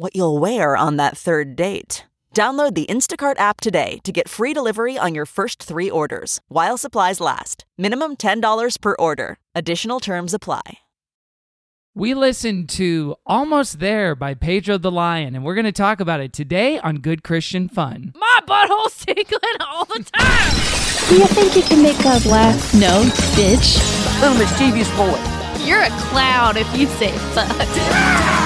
what you'll wear on that third date. Download the Instacart app today to get free delivery on your first three orders while supplies last. Minimum $10 per order. Additional terms apply. We listened to Almost There by Pedro the Lion, and we're going to talk about it today on Good Christian Fun. My butthole's tickling all the time. Do you think you can make God laugh? No, bitch. Little mischievous boy. You're a clown if you say fuck.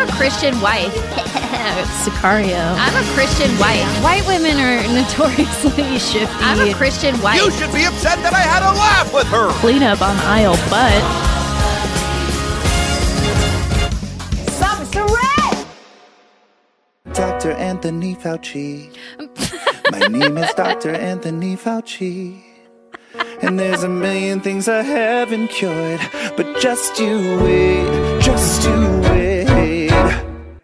I'm a Christian wife. Sicario. I'm a Christian wife. White women are notoriously shifty. I'm a Christian wife. You should be upset that I had a laugh with her. clean up on aisle butt. Dr. Anthony Fauci. My name is Dr. Anthony Fauci. And there's a million things I haven't cured, but just you wait, just you wait.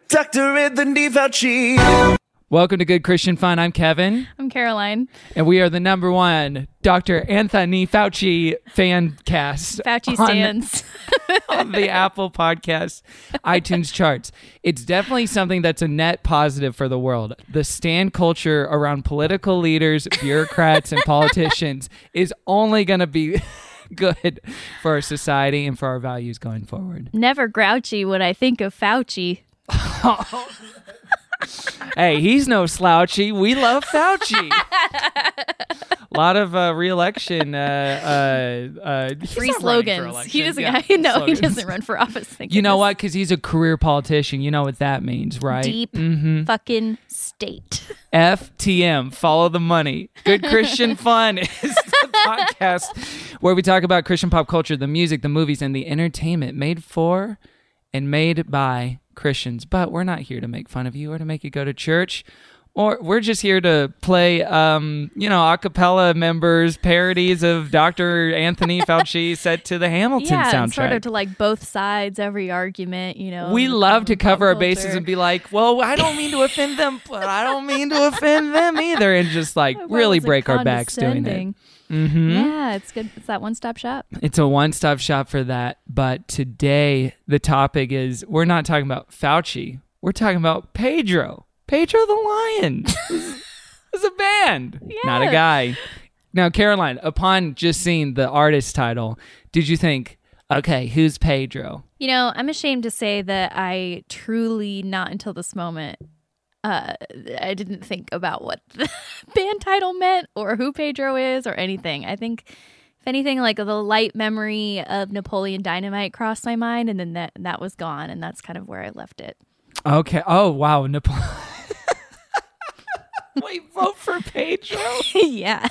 Dr. Anthony Fauci. Welcome to Good Christian Fun. I'm Kevin, I'm Caroline. and we are the number one Dr. Anthony Fauci fan cast Fauci on- stands. on the Apple Podcast iTunes charts. It's definitely something that's a net positive for the world. The stand culture around political leaders, bureaucrats, and politicians is only going to be good for our society and for our values going forward. Never grouchy when I think of Fauci. Hey, he's no slouchy. We love Fauci. A lot of uh, re-election uh, uh, uh, Free not running for slogans. He doesn't. Yeah, no, slogans. he doesn't run for office. Thank You know what? Because he's a career politician. You know what that means, right? Deep Mm-hmm. fucking state. FTM, follow the money. Good Christian Fun is the podcast where we talk about Christian pop culture, the music, the movies, and the entertainment made for and made by Christians. But we're not here to make fun of you or to make you go to church. Or we're just here to play, um, you know, a cappella members' parodies of Dr. Anthony Fauci set to the Hamilton yeah, soundtrack. sort of to like both sides, every argument. You know. we love to cover our bases and be like, well, I don't mean to offend them, but I don't mean to offend them either. And just like really break our backs doing it. Condescending? hmm Yeah, it's good. It's that one-stop shop. It's a one stop shop for that. But today, the topic is we're not talking about Fauci, we're talking about Pedro. Pedro the Lion is a band, not a guy. Now, Caroline, upon just seeing the artist title, did you think, okay, who's Pedro? You know, I'm ashamed to say that I truly, not until this moment, uh, I didn't think about what the band title meant or who Pedro is or anything. I think, if anything, like the light memory of Napoleon Dynamite crossed my mind, and then that that was gone, and that's kind of where I left it. Okay. Oh, wow. Napoleon. Wait, vote for Pedro? yeah.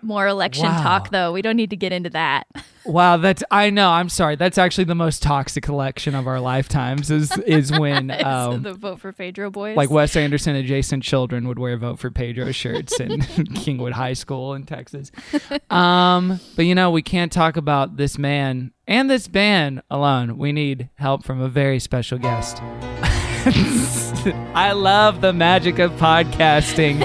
More election Wow. talk, though. We don't need to get into that. Wow, that's I know. I'm sorry. That's actually the most toxic election of our lifetimes. Is is when um, the vote for Pedro boys. like Wes Anderson adjacent children would wear vote for Pedro shirts in Kingwood High School in Texas. Um, but you know we can't talk about this man and this band alone. We need help from a very special guest. I love the magic of podcasting.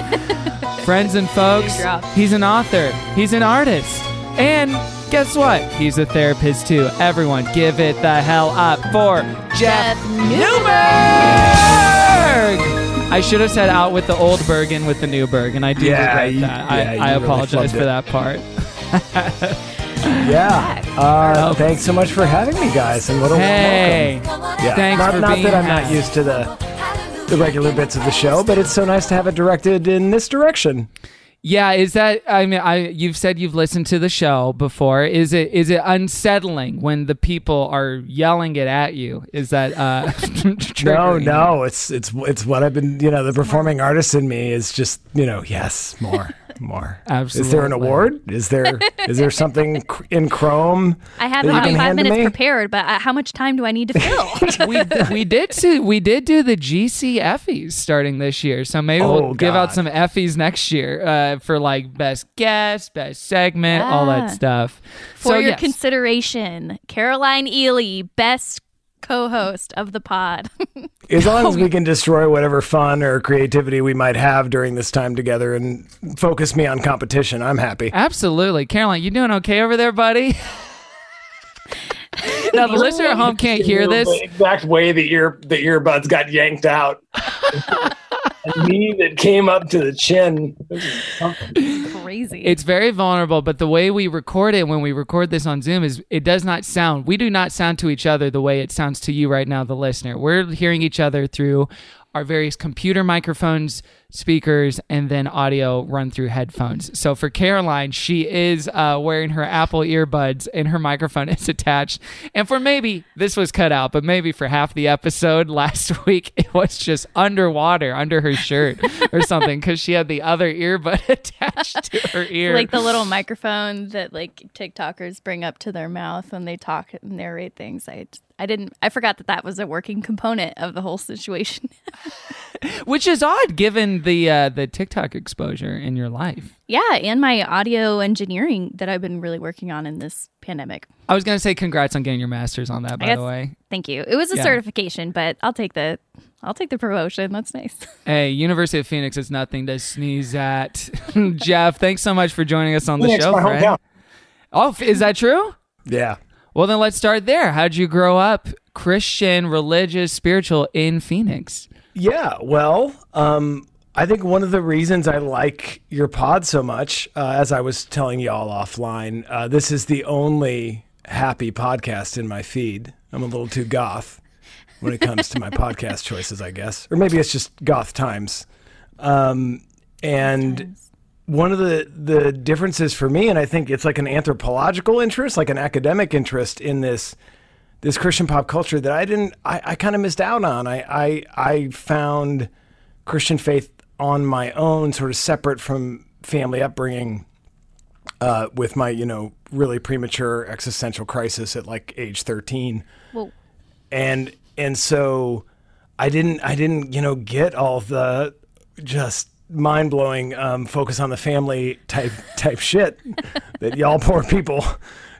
Friends and folks, he's an author, he's an artist, and guess what? He's a therapist too. Everyone, give it the hell up for Jeff, Newburg! I should have said out with the old Bergen with the new Berg, and I do Yeah, regret you- that. yeah, I, I really apologize flubbed for it. that part. Yeah. Uh, thanks so much for having me, guys, and what a Hey, welcome. Yeah. thanks not, for not being that I'm not used to the the regular bits of the show, but it's so nice to have it directed in this direction. Yeah, is that I mean I you've said you've listened to the show before. Is it is it unsettling when the people are yelling it at you? Is that uh No, no, it's it's it's what I've been. You know, the performing artist in me is just you know, yes, more. More. Absolutely. Is there an award? Is there is there something cr- in Chrome? I have about five minutes me? prepared, but uh, how much time do I need to fill? we we did do we did do the GC Effies starting this year, so maybe Oh, we'll give out some Effies next year uh, for like best guest, best segment, all Ah. that stuff. For so your yes. consideration, Caroline Ely, best co-host of the pod. As long as we can destroy whatever fun or creativity we might have during this time together and focus me on competition, I'm happy. Absolutely, Caroline, you doing okay over there, buddy? now the listener at home can't hear this. The exact way the ear the earbuds got yanked out. A knee that came up to the chin. This. Crazy. It's very vulnerable, but the way we record it when we record this on Zoom is it does not sound. We do not sound to each other the way it sounds to you right now, the listener. We're hearing each other through our various computer microphones, speakers, and then audio run through headphones. So for Caroline, she is uh, wearing her Apple earbuds and her microphone is attached. And for maybe this was cut out, but maybe for half the episode last week, it was just underwater under her shirt or something because she had the other earbud attached to her ear. like the little microphone that like TikTokers bring up to their mouth when they talk and narrate things. I I didn't I forgot that that was a working component of the whole situation. which is odd given the uh, the TikTok exposure in your life. yeah, and my audio engineering that I've been really working on in this pandemic. I was gonna say congrats on getting your master's on that, by guess- the way. Thank you. It was a Yeah. certification, but I'll take the I'll take the promotion. That's nice. Hey, University of Phoenix is nothing to sneeze at. Jeff, thanks so much for joining us on the Phoenix, show, my friend. Oh, is that true? Yeah. Well, then let's start there. How'd you grow up, Christian, religious, spiritual, in Phoenix? Yeah, well, um, I think one of the reasons I like your pod so much, uh, as I was telling y'all offline, uh, this is the only happy podcast in my feed. I'm a little too goth when it comes to my podcast choices, I guess, or maybe it's just goth times. Um, and one of the the differences for me, and I think it's like an anthropological interest, like an academic interest in this this Christian pop culture that I didn't, I, I kind of missed out on. I, I, I found Christian faith on my own, sort of separate from family upbringing, uh, with my, you know, really premature existential crisis at like age 13. Whoa. And, and so I didn't, I didn't, you know, get all the just mind blowing, um, focus on the family type, type shit that y'all poor people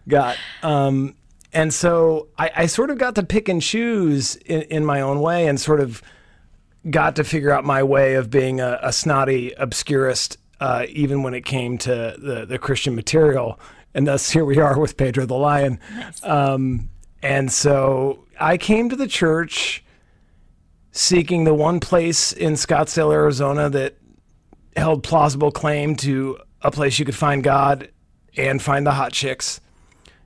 got. Um, and so I, I sort of got to pick and choose in, in my own way and sort of got to figure out my way of being a, a snotty obscurist, uh, even when it came to the, the Christian material. And thus, here we are with Pedro the Lion. Um, and so I came to the church seeking the one place in Scottsdale, Arizona that held plausible claim to a place you could find God and find the hot chicks.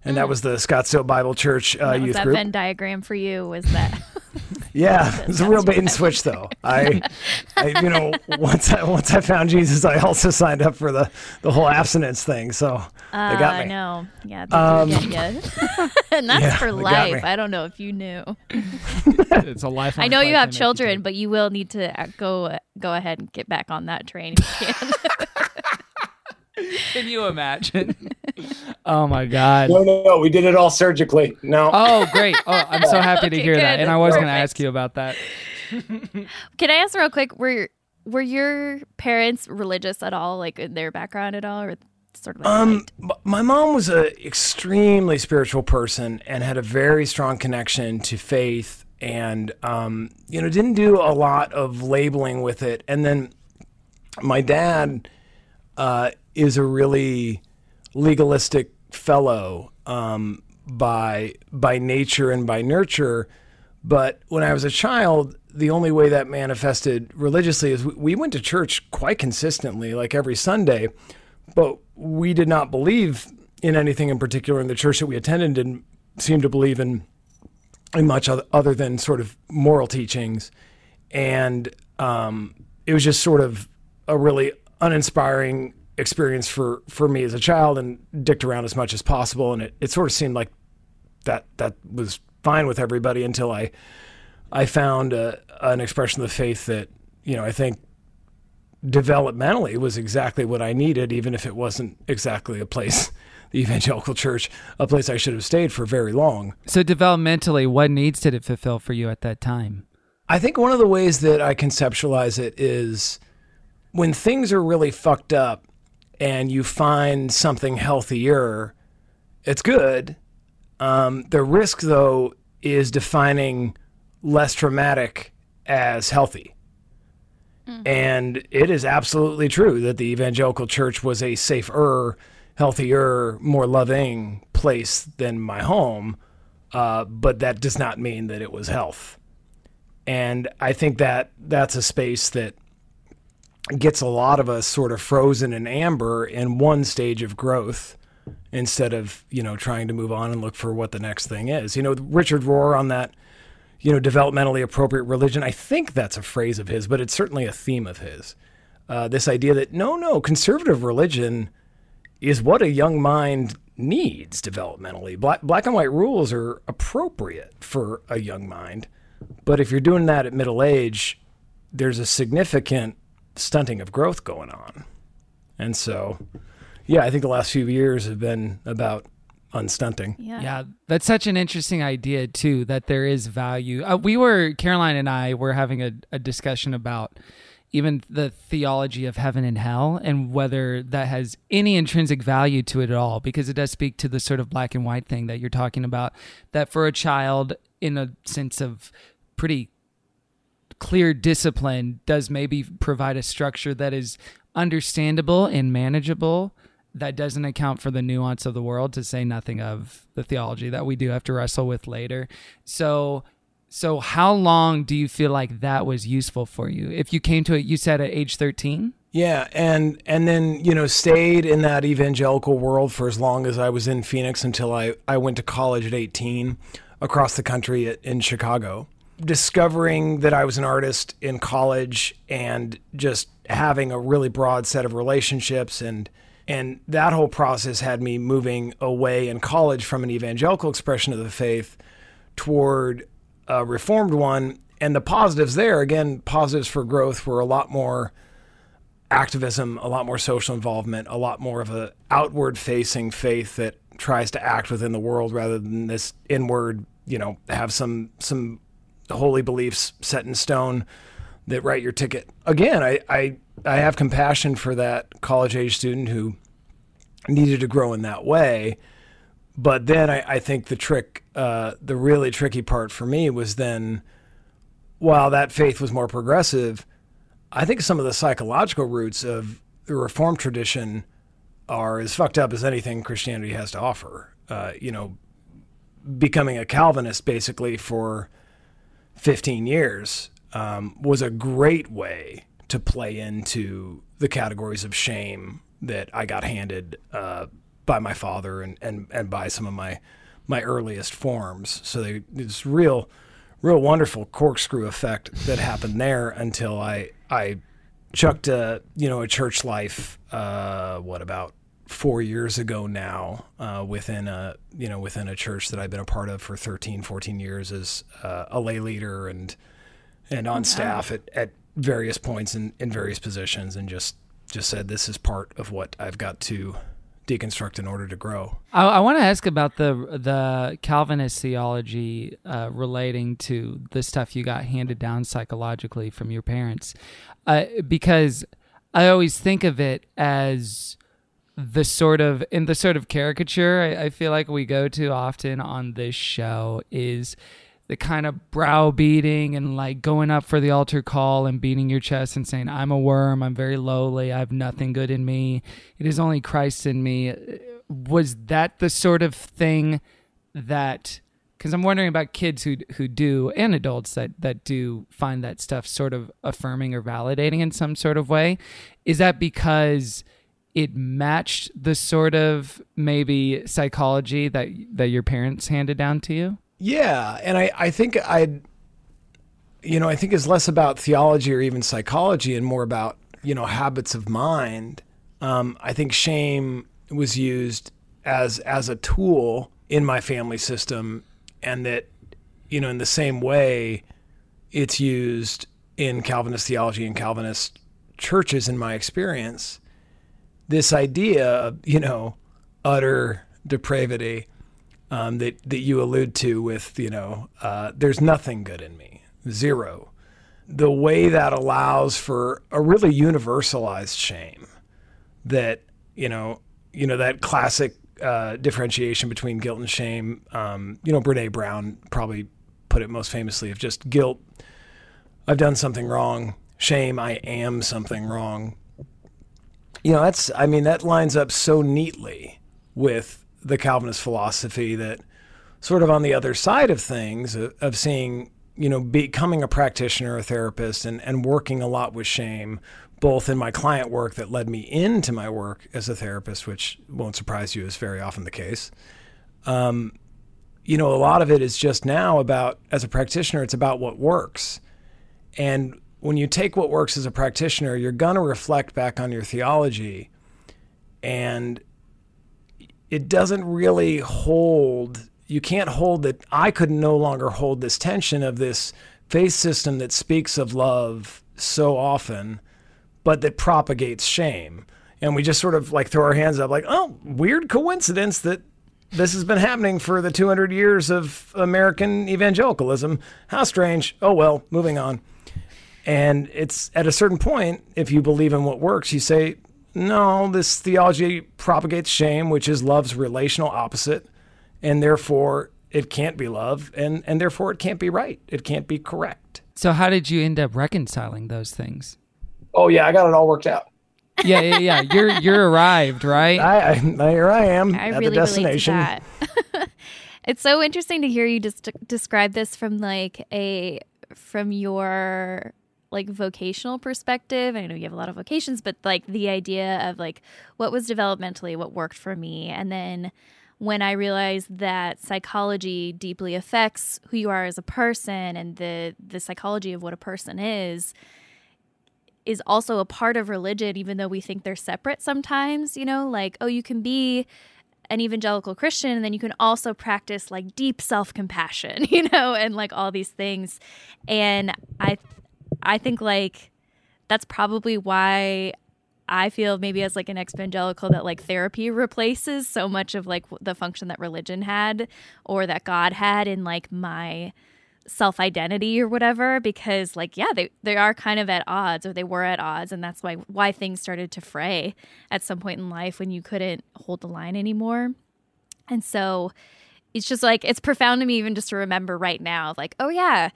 And that was the Scottsdale Bible Church uh, That was youth that group. Venn diagram for you was that Yeah, it's a real bait and switch, though. I, I, you know, once I once I found Jesus, I also signed up for the the whole abstinence thing. So they got Uh, me. no. Yeah, Um, do get you. and that's yeah, for they got me. life. I don't know if you knew. It's a life. I know you have to make it children, but you will need to uh, go go ahead and get back on that train if you can. Can you imagine? oh my God. No, no, no. We did it all surgically. No. Oh, great. Oh, I'm so happy to Okay, hear that. And I was going to ask you about that. can I ask real quick? Were were your parents religious at all, like in their background at all, or sort of? Like Um, light? my mom was an extremely spiritual person and had a very strong connection to faith, and um, you know, didn't do a lot of labeling with it. And then my dad uh, is a really legalistic fellow um, by by nature and by nurture. But when I was a child, the only way that manifested religiously is we, we went to church quite consistently, like every Sunday. But we did not believe in anything in particular, and the church that we attended didn't seem to believe in in much other than sort of moral teachings. And um, it was just sort of a really uninspiring experience for, for me as a child and dicked around as much as possible. And it, it sort of seemed like that that was fine with everybody until I I found a, an expression of the faith that you know I think developmentally was exactly what I needed, even if it wasn't exactly a place, the evangelical church, a place I should have stayed for very long. So, developmentally, what needs did it fulfill for you at that time? I think one of the ways that I conceptualize it is when things are really fucked up and you find something healthier, it's good. Um, the risk, though, is defining less traumatic as healthy. And it is absolutely true that the evangelical church was a safer, healthier, more loving place than my home. Uh, but that does not mean that it was health. And I think that that's a space that gets a lot of us sort of frozen in amber in one stage of growth instead of, you know, trying to move on and look for what the next thing is. You know, Richard Rohr on that, you know, developmentally appropriate religion, I think that's a phrase of his, but it's certainly a theme of his. Uh, this idea that no, no, conservative religion is what a young mind needs developmentally. Black, black and white rules are appropriate for a young mind. But if you're doing that at middle age, there's a significant stunting of growth going on. And so, yeah, I think the last few years have been about unstunting. Yeah. Yeah, that's such an interesting idea too. That there is value. Uh, we were Caroline and I were having a, a discussion about even the theology of heaven and hell and whether that has any intrinsic value to it at all because it does speak to the sort of black and white thing that you're talking about that for a child in a sense of pretty clear discipline does maybe provide a structure that is understandable and manageable that doesn't account for the nuance of the world to say nothing of the theology that we do have to wrestle with later. So so how long do you feel like that was useful for you? If you came to it you said at age 13 Yeah, and and then you know stayed in that evangelical world for as long as I was in Phoenix until I I went to college at 18 across the country at, in Chicago. Discovering that I was an artist in college and just having a really broad set of relationships and and that whole process had me moving away in college from an evangelical expression of the faith toward a reformed one. And the positives there, again, positives for growth were a lot more activism, a lot more social involvement, a lot more of a outward facing faith that tries to act within the world rather than this inward, you know, have some some holy beliefs set in stone that write your ticket. Again, I I, I have compassion for that college age student who needed to grow in that way. But then I, I think the trick, uh, the really tricky part for me was then, while that faith was more progressive, I think some of the psychological roots of the reform tradition are as fucked up as anything Christianity has to offer. Uh, you know, becoming a Calvinist basically for 15 years um, was a great way to play into the categories of shame that I got handed uh, by my father and, and, and by some of my my earliest forms. So they, this real, real wonderful corkscrew effect that happened there until I I chucked a you know a church life uh, what about four years ago now uh, within a you know within a church that I've been a part of for 13 14 years as uh, a lay leader and and on staff at, at various points in, in various positions and just just said this is part of what I've got to deconstruct in order to grow. I, I want to ask about the the Calvinist theology uh, relating to the stuff you got handed down psychologically from your parents, uh, because I always think of it as the sort of in the sort of caricature I, I feel like we go to often on this show is the kind of browbeating and like going up for the altar call and beating your chest and saying, I'm a worm, I'm very lowly, I have nothing good in me, it is only Christ in me. Was that the sort of thing that because I'm wondering about kids who who do and adults that that do find that stuff sort of affirming or validating in some sort of way. Is that because it matched the sort of maybe psychology that that your parents handed down to you? Yeah, and I, I think I'd, you know, I think it's less about theology or even psychology and more about, you know, habits of mind. Um, I think shame was used as as a tool in my family system, and that, you know, in the same way, it's used in Calvinist theology and Calvinist churches in my experience, this idea of, you know, utter depravity um, that, that you allude to with, you know, uh, there's nothing good in me, zero. The way that allows for a really universalized shame that, you know, you know, that classic uh, differentiation between guilt and shame. Um, you know, Brene Brown probably put it most famously of just guilt. I've done something wrong. Shame, I am something wrong. You know, that's, I mean, that lines up so neatly with the Calvinist philosophy that sort of on the other side of things, of, of seeing, you know, becoming a practitioner, a therapist, and, and working a lot with shame, both in my client work that led me into my work as a therapist, which won't surprise you is very often the case. Um, you know, a lot of it is just now about, as a practitioner, it's about what works. And when you take what works as a practitioner, you're going to reflect back on your theology. And it doesn't really hold, you can't hold that. I could no longer hold this tension of this faith system that speaks of love so often but that propagates shame. And we just sort of like throw our hands up, like, oh, weird coincidence that this has been happening for the 200 years of American evangelicalism. How strange. Oh, well, moving on. And it's at a certain point, if you believe in what works, you say, no, this theology propagates shame, which is love's relational opposite. And therefore, it can't be love. And, and therefore, it can't be right. It can't be correct. So, how did you end up reconciling those things? oh yeah, I got it all worked out. yeah, yeah, yeah. You're you're arrived, right? I, I here I am I at really the destination. relate to that. it's so interesting to hear you just describe this from like a from your like vocational perspective. I know you have a lot of vocations, but like the idea of like what was developmentally what worked for me, and then when I realized that psychology deeply affects who you are as a person and the the psychology of what a person is is also a part of religion, even though we think they're separate sometimes, you know, like, oh, you can be an evangelical Christian and then you can also practice like deep self-compassion, you know, and like all these things. And I I think like that's probably why I feel maybe as like an evangelical that like therapy replaces so much of like the function that religion had or that God had in like my self identity or whatever because like yeah they they are kind of at odds or they were at odds and that's why why things started to fray at some point in life when you couldn't hold the line anymore. And so it's just like it's profound to me even just to remember right now like oh yeah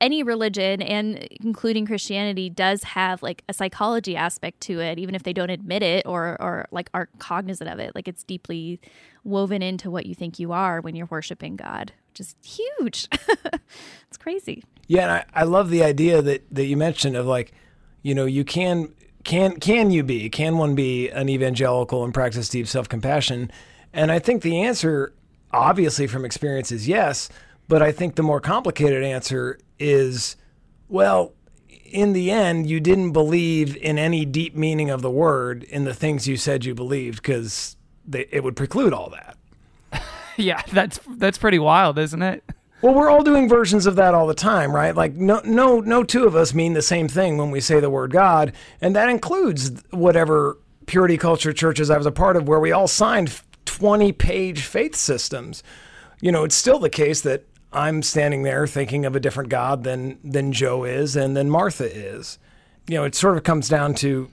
any religion and including christianity does have like a psychology aspect to it even if they don't admit it or or like aren't cognizant of it like it's deeply woven into what you think you are when you're worshiping god which is huge. it's crazy. Yeah, and I, I love the idea that that you mentioned of like, you know, you can can can you be can one be an evangelical and practice deep self compassion? And I think the answer, obviously from experience, is yes. But I think the more complicated answer is, well, in the end, you didn't believe in any deep meaning of the word in the things you said you believed because it would preclude all that. yeah, that's that's pretty wild, isn't it? Well, we're all doing versions of that all the time, right? Like no no no two of us mean the same thing when we say the word God, and that includes whatever purity culture churches I was a part of where we all signed 20-page faith systems. You know, it's still the case that I'm standing there thinking of a different God than than Joe is and than Martha is. You know, it sort of comes down to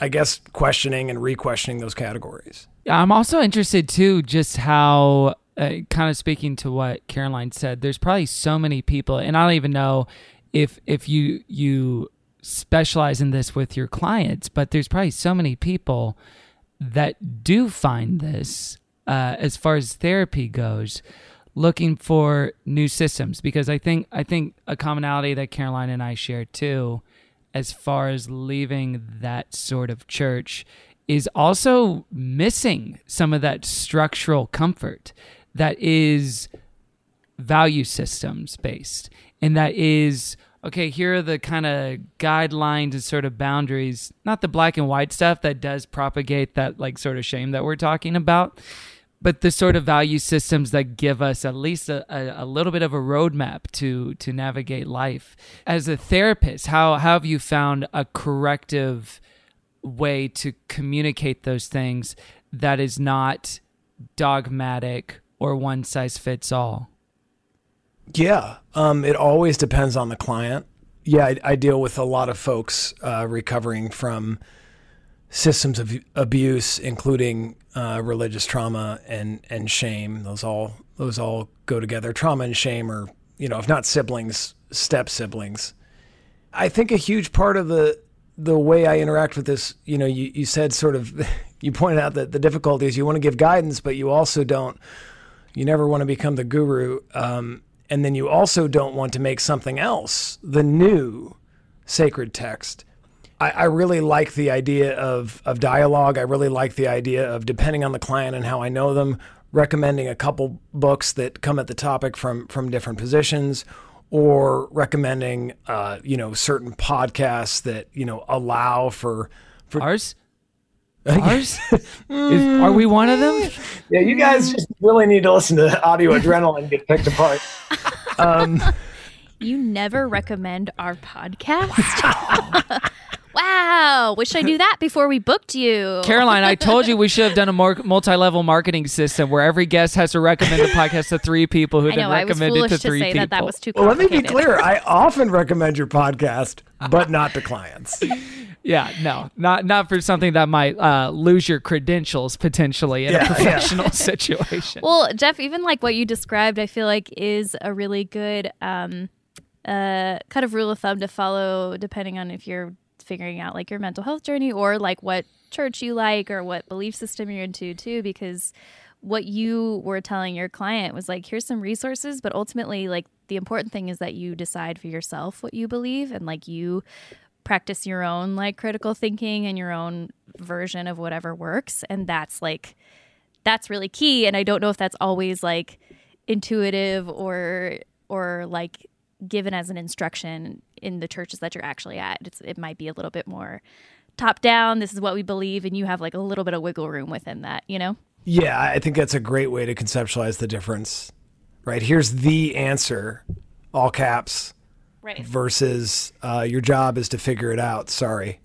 I guess questioning and re-questioning those categories. I'm also interested too, just how uh, kind of speaking to what Caroline said. There's probably so many people, and I don't even know if if you you specialize in this with your clients, but there's probably so many people that do find this uh, as far as therapy goes looking for new systems because I think I think a commonality that Caroline and I share too as far as leaving that sort of church is also missing some of that structural comfort that is value systems based and that is okay here are the kind of guidelines and sort of boundaries not the black and white stuff that does propagate that like sort of shame that we're talking about but the sort of value systems that give us at least a, a, a, little bit of a roadmap to to navigate life. As a therapist, how, how have you found a corrective way to communicate those things that is not dogmatic or one size fits all? Yeah, um, it always depends on the client. Yeah, I, I deal with a lot of folks uh, recovering from systems of abuse, including uh, religious trauma and and shame. Those all those all go together. Trauma and shame are you know if not siblings, step siblings. I think a huge part of the the way I interact with this, you know, you, you said sort of, you pointed out that the difficulty is you want to give guidance, but you also don't, you never want to become the guru. Um, and then you also don't want to make something else the new sacred text. I, I, really like the idea of, of dialogue. I really like the idea of depending on the client and how I know them, recommending a couple books that come at the topic from from different positions, or recommending uh, you know certain podcasts that you know allow for for ours. Ours? Is, are we one of them? Yeah, you guys just really need to listen to Audio Adrenaline get picked apart. Um, you never recommend our podcast? Wow. Wow, wish I knew that before we booked you. Caroline, I told you we should have done a more multi-level marketing system where every guest has to recommend the podcast to three people who then recommend it to, three say people. That, that was too well, let me be clear. I often recommend your podcast, but not to clients. Yeah, no, not not for something that might uh, lose your credentials potentially in yeah, a professional yeah. situation. Well, Jeff, even like what you described, I feel like is a really good um, uh, kind of rule of thumb to follow, depending on if you're figuring out like your mental health journey or like what church you like or what belief system you're into too because what you were telling your client was like here's some resources but ultimately like the important thing is that you decide for yourself what you believe and like you practice your own like critical thinking and your own version of whatever works and that's like that's really key and i don't know if that's always like intuitive or or like given as an instruction in the churches that you're actually at. It's, it might be a little bit more top down. This is what we believe, and you have like a little bit of wiggle room within that. You know? Yeah, I think that's a great way to conceptualize the difference. Right here's the answer, all caps. Right. Versus uh, your job is to figure it out. Sorry.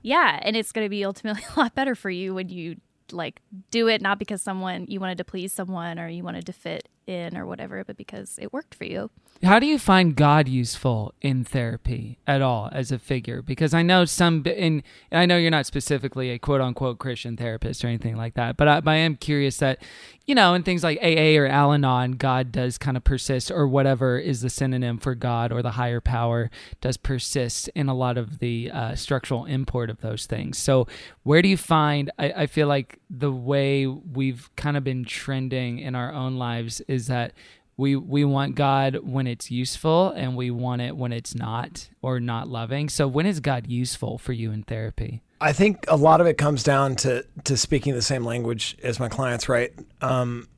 Yeah, and it's going to be ultimately a lot better for you when you like do it not because someone you wanted to please someone or you wanted to fit in or whatever, but because it worked for you. How do you find God useful in therapy at all as a figure? Because I know some, and I know you're not specifically a quote unquote Christian therapist or anything like that, but I, but I am curious that, you know, in things like AA or Al Anon, God does kind of persist, or whatever is the synonym for God or the higher power does persist in a lot of the uh, structural import of those things. So, where do you find, I, I feel like the way we've kind of been trending in our own lives is that we we want God when it's useful and we want it when it's not or not loving. So when is God useful for you in therapy? I think a lot of it comes down to to speaking the same language as my clients, right? Um,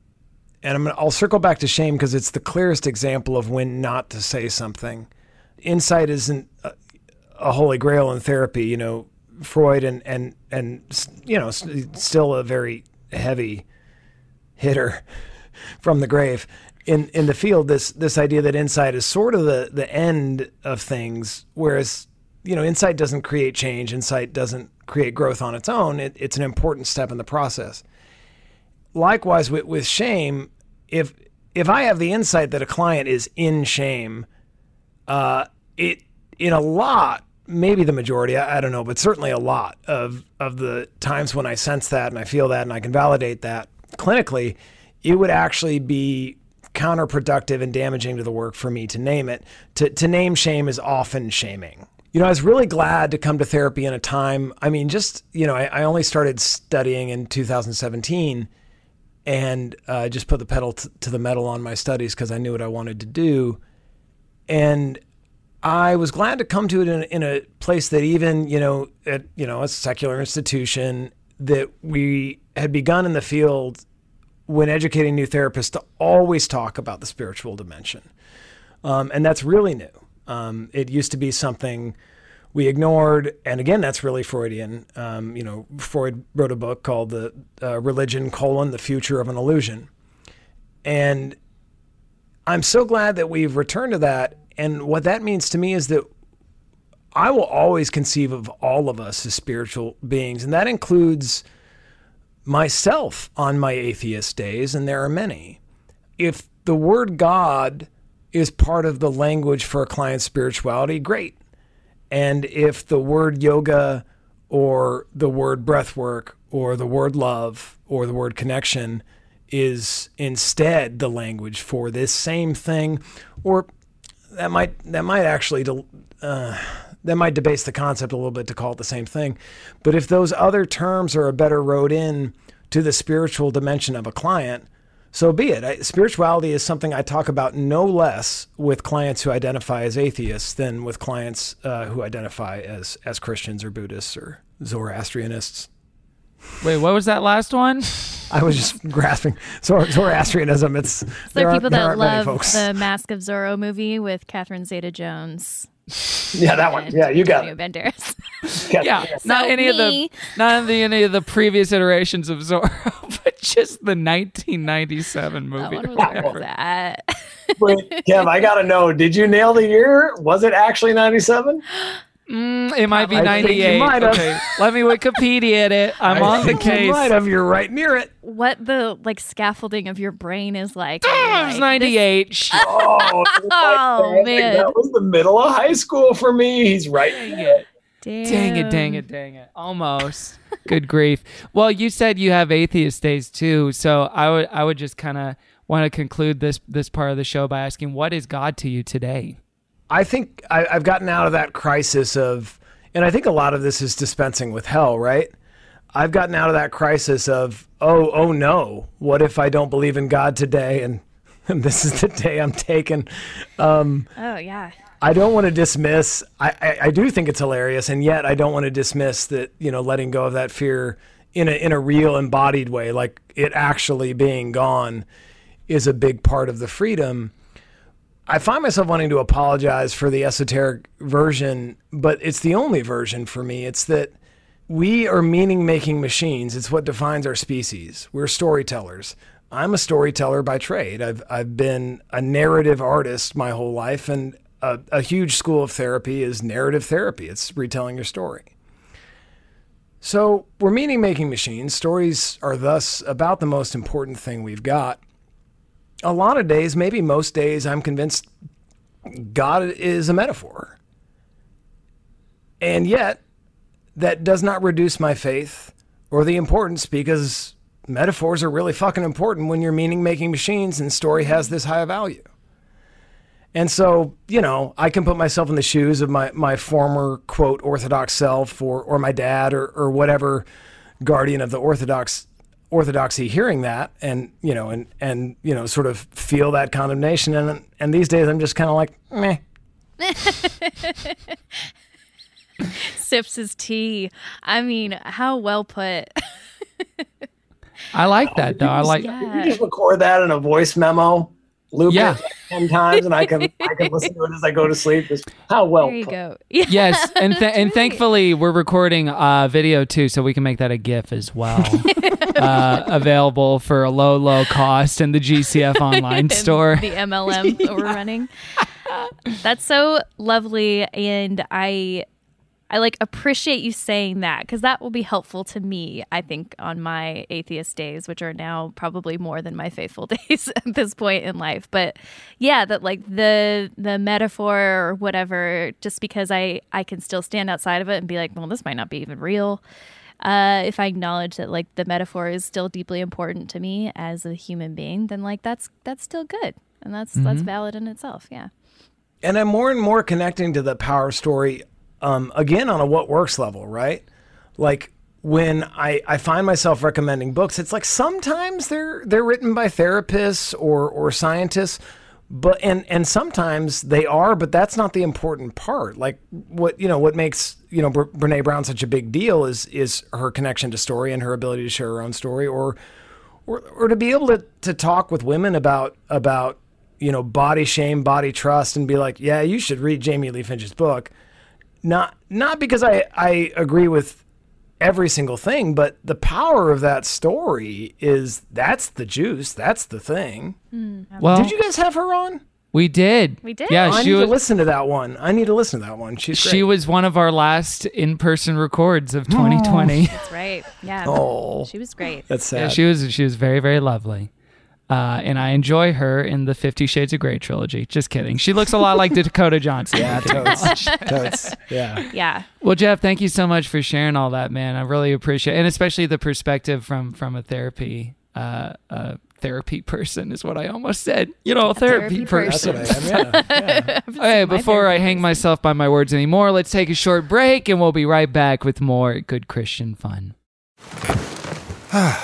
and I'm gonna, I'll circle back to shame because it's the clearest example of when not to say something. Insight isn't a, a holy grail in therapy, you know. Freud and and and you know still a very heavy hitter from the grave. In in the field this this idea that insight is sort of the the end of things whereas you know insight doesn't create change insight doesn't create growth on its own. It, it's an important step in the process. Likewise with with shame if if i have the insight that a client is in shame uh it in a lot maybe the majority I, I don't know but certainly a lot of of the times when i sense that and i feel that and i can validate that clinically it would actually be counterproductive and damaging to the work for me to name it. To, to name shame is often shaming. You know, I was really glad to come to therapy in a time. I mean, just, you know, I, I only started studying in 2017 and uh, just put the pedal t- to the metal on my studies because I knew what I wanted to do. And I was glad to come to it in, in a place that even, you know, at, you know, a secular institution that we had begun in the field when educating new therapists to always talk about the spiritual dimension. Um, and that's really new. Um, it used to be something we ignored. And again, that's really Freudian. Um, you know, Freud wrote a book called "The uh, Religion: colon The Future of an Illusion," and I'm so glad that we've returned to that. And what that means to me is that I will always conceive of all of us as spiritual beings, and that includes myself on my atheist days, and there are many. If the word God is part of the language for a client's spirituality, great. And if the word yoga or the word breathwork or the word love or the word connection is instead the language for this same thing, or that might that might actually uh, that might debase the concept a little bit to call it the same thing. But if those other terms are a better road in to the spiritual dimension of a client, so be it. I, spirituality is something I talk about no less with clients who identify as atheists than with clients uh, who identify as as Christians or Buddhists or Zoroastrianists. Wait, what was that last one? I was just grasping Zor- Zoroastrianism. It's there, are people there that love folks. the Mask of Zorro movie with Catherine Zeta-Jones. Yeah, that one. Yeah, you got it. Banderas. yeah, not So any of the me. not the, any of the previous iterations of Zorro, but just the 1997 movie. That one or was that. Wait, Kev, I gotta know. Did you nail the year? Was it actually ninety-seven? Mm, it might be I 98. might. Okay, let me Wikipedia it. I'm I on the think you case. might have. You're right near it. what the like scaffolding of your brain is like. Ah, when it was 98. Sh- Oh, Oh, man, man. that was the middle of high school for me. He's right. Dang it. this- Dang it, dang it, dang it. Almost. Good grief. Well, you said you have atheist days too, so I would I would just kind of want to conclude this this part of the show by asking what is God to you today? I think I, I've gotten out of that crisis of, and I think a lot of this is dispensing with hell, right? I've gotten out of that crisis of, oh, oh no, what if I don't believe in God today, and, and this is the day I'm taken. Um, Oh yeah. I don't want to dismiss. I, I, I do think it's hilarious, and yet I don't want to dismiss that. You know, letting go of that fear in a in a real embodied way, like it actually being gone, is a big part of the freedom. I find myself wanting to apologize for the esoteric version, but it's the only version for me. It's that we are meaning making machines. It's what defines our species. We're storytellers. I'm a storyteller by trade. I've, I've been a narrative artist my whole life, and a, a huge school of therapy is narrative therapy. It's retelling your story. So we're meaning making machines. Stories are thus about the most important thing we've got a lot of days, maybe most days, I'm convinced God is a metaphor. And yet, that does not reduce my faith or the importance because metaphors are really fucking important when you're meaning making machines and story has this high value. And so, you know, I can put myself in the shoes of my, my former, quote, Orthodox self or, or my dad or, or whatever guardian of the Orthodox orthodoxy hearing that and you know and and you know sort of feel that condemnation and and these days I'm just kind of like meh Sips his tea. I mean, how well put. I like oh, that though. I like Yeah. You just record that in a voice memo, loop Yeah. it like ten times, and I can I can listen to it as I go to sleep. Just how well. There you put. go. Yeah. Yes, and th- and thankfully we're recording uh, video too, so we can make that a GIF as well, uh, available for a low low cost in the GCF online store. The MLM that we're running. That's so lovely, and I, I like appreciate you saying that because that will be helpful to me. I think on my atheist days, which are now probably more than my faithful days at this point in life. But yeah, that like the the metaphor or whatever, just because I I can still stand outside of it and be like, well, this might not be even real. Uh, if I acknowledge that like the metaphor is still deeply important to me as a human being, then like that's that's still good and that's that's valid in itself. Yeah. and I'm more and more connecting to the power story um, again on a what works level, right? Like when I, I find myself recommending books, it's like sometimes they're they're written by therapists or or scientists, but and and sometimes they are, but that's not the important part. Like what you know what makes you know Bre- Brene Brown such a big deal is is her connection to story and her ability to share her own story, or or, or to be able to, to talk with women about about you know body shame, body trust, and be like, yeah, you should read Jamie Lee Finch's book. Not not because I I agree with every single thing, but the power of that story is that's the juice, that's the thing. Hmm. Well, Did you guys have her on? we did. We did? Yeah, I she need was. to listen to that one. I need to listen to that one. She's She great. was one of our last in-person records of 2020. That's right. Yeah. Oh, She was great. that's Yeah, sad. she was she was very very lovely. Uh, and I enjoy her in the Fifty Shades of Grey trilogy. Just kidding. She looks a lot like Dakota Johnson. yeah, totes, totes. Yeah. Yeah. Well, Jeff, thank you so much for sharing all that, man. I really appreciate, it. and especially the perspective from from a therapy uh, uh, therapy person is what I almost said. You know, a therapy, therapy That's person. what I am. Yeah. yeah. Okay, before I hang myself by my words anymore, let's take a short break, and we'll be right back with more good Christian fun.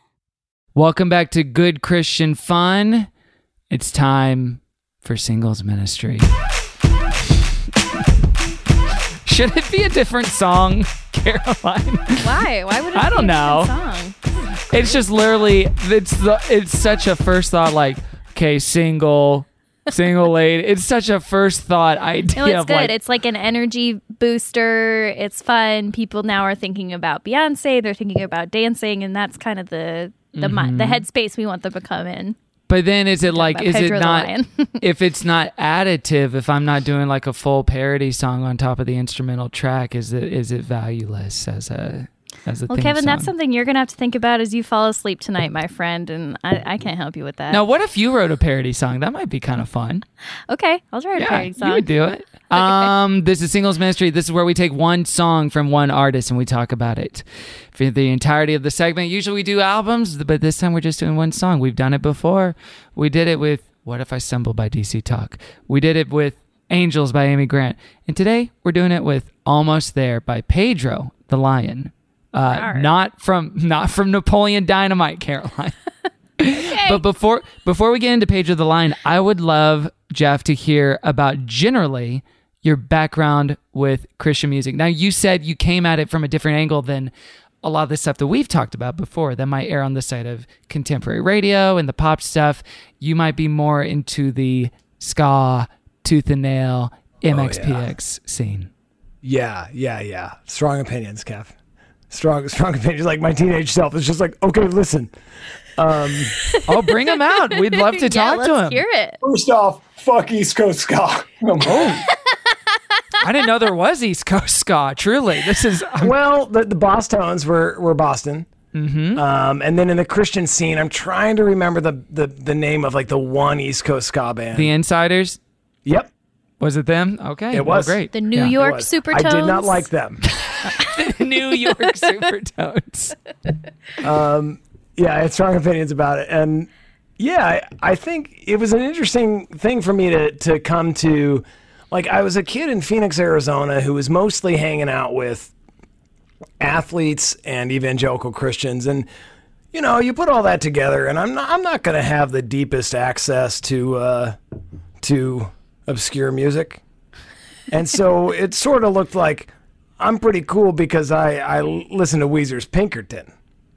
Welcome back to Good Christian Fun. It's time for singles ministry. Should it be a different song, Caroline? Why? Why would it I be don't a know. different Song? It's just literally it's the it's such a first thought like okay, single, single lady. It's such a first thought idea No, it's good. like it's like an energy booster. It's fun. People now are thinking about Beyonce. They're thinking about dancing, and that's kind of the the mi- the mm-hmm. headspace we want them to come in. But then is it like is Pedro it not if it's not additive, if I'm not doing like a full parody song on top of the instrumental track, is it is it valueless as a Well, Kevin, that's something you're gonna have to think about as you fall asleep tonight, my friend, and I, I can't help you with that. Now, what if you wrote a parody song? That might be kind of fun. Okay, I'll try a Yeah, parody you song. would do it. Um, this is singles ministry. This is where we take one song from one artist and we talk about it for the entirety of the segment. Usually we do albums, but this time we're just doing one song. We've done it before. We did it with "What If I Stumble" by DC Talk. We did it with "Angels" by Amy Grant, and today we're doing it with "Almost There" by Pedro the Lion. Uh, not from not from Napoleon Dynamite, Caroline. But before before we get into Pedro the Lion, I would love Jeff to hear about generally your background with Christian music. Now you said you came at it from a different angle than a lot of the stuff that we've talked about before that might air on the side of contemporary radio and the pop stuff. You might be more into the ska, tooth and nail, MXPX scene. Yeah, yeah, yeah. Strong opinions, Kev. Strong, strong opinions. Like my teenage self is just like, okay, listen. Um, Oh, bring him out. We'd love to yeah, talk let's to him. hear it. First off, fuck East Coast ska. Oh. I didn't know there was East Coast ska. Truly, this is well, the the Bosstones were were Boston. Mm-hmm. Um, and then in the Christian scene, I'm trying to remember the, the the name of like the one East Coast ska band. the Insiders. yep, Was it them? Okay, It well, was. great. The New Yeah. York was. Supertones. I did not like them. New York Supertones. yeah, I had strong opinions about it, and yeah, I, I think it was an interesting thing for me to to come to. Like, I was a kid in Phoenix, Arizona, who was mostly hanging out with athletes and evangelical Christians, and you know, you put all that together, and I'm not I'm not going to have the deepest access to uh, to obscure music, and so it sort of looked like I'm pretty cool because I I listen to Weezer's Pinkerton,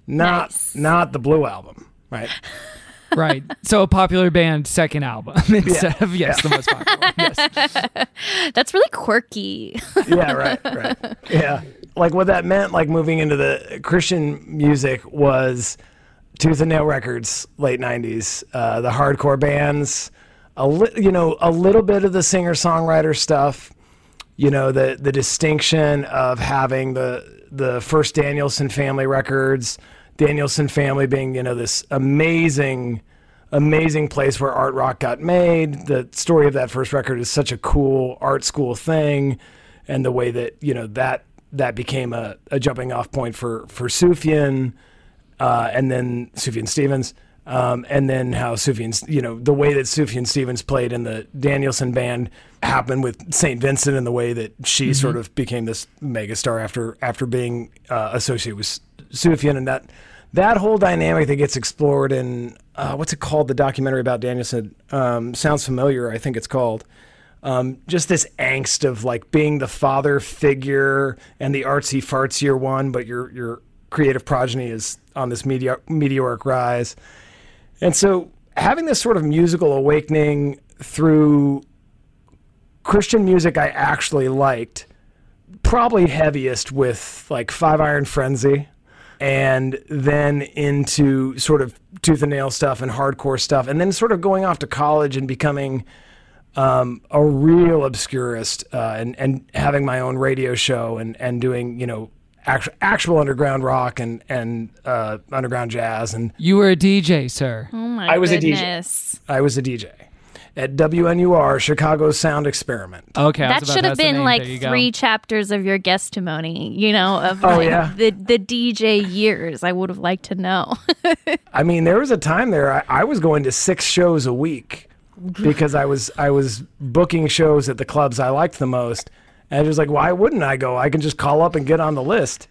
not Nice. not the Blue album, right? right. So a popular band second album instead of yes, the most popular. Yes. That's really quirky. yeah, right, right. Yeah. Like what that meant, like moving into the Christian music was Tooth and Nail Records, late 90s, uh, the hardcore bands, a li- you know, a little bit of the singer songwriter stuff, you know the the distinction of having the the first Danielson family records, Danielson family being you know this amazing amazing place where art rock got made. The story of that first record is such a cool art school thing, and the way that you know that that became a, a jumping off point for for Sufjan, uh, and then Sufjan Stevens. Um, and then how Sufjan, you know, the way that Sufjan Stevens played in the Danielson band happened with St. Vincent and the way that she Mm-hmm. sort of became this megastar after after being uh, associated with Sufjan and that that whole dynamic that gets explored in uh, what's it called the documentary about Danielson um, sounds familiar I think it's called um, just this angst of like being the father figure and the artsy fartsier one but your your creative progeny is on this meteor- meteoric rise and so having this sort of musical awakening through Christian music I actually liked, probably heaviest with like Five Iron Frenzy, and then into sort of tooth and nail stuff and hardcore stuff, and then sort of going off to college and becoming um, a real obscurist uh, and and having my own radio show and and doing you know actual actual underground rock and and uh, underground jazz and You were a DJ, sir. Oh my I was a DJ. goodness. I was a DJ at WNUR Chicago Sound Experiment. Okay, That should have been like There you go. three chapters of your testimony, you know, of Oh, like yeah. the the DJ years. I would have liked to know. I mean, there was a time there I, I was going to six shows a week because I was I was booking shows at the clubs I liked the most, and I was like, why wouldn't I go? I can just call up and get on the list.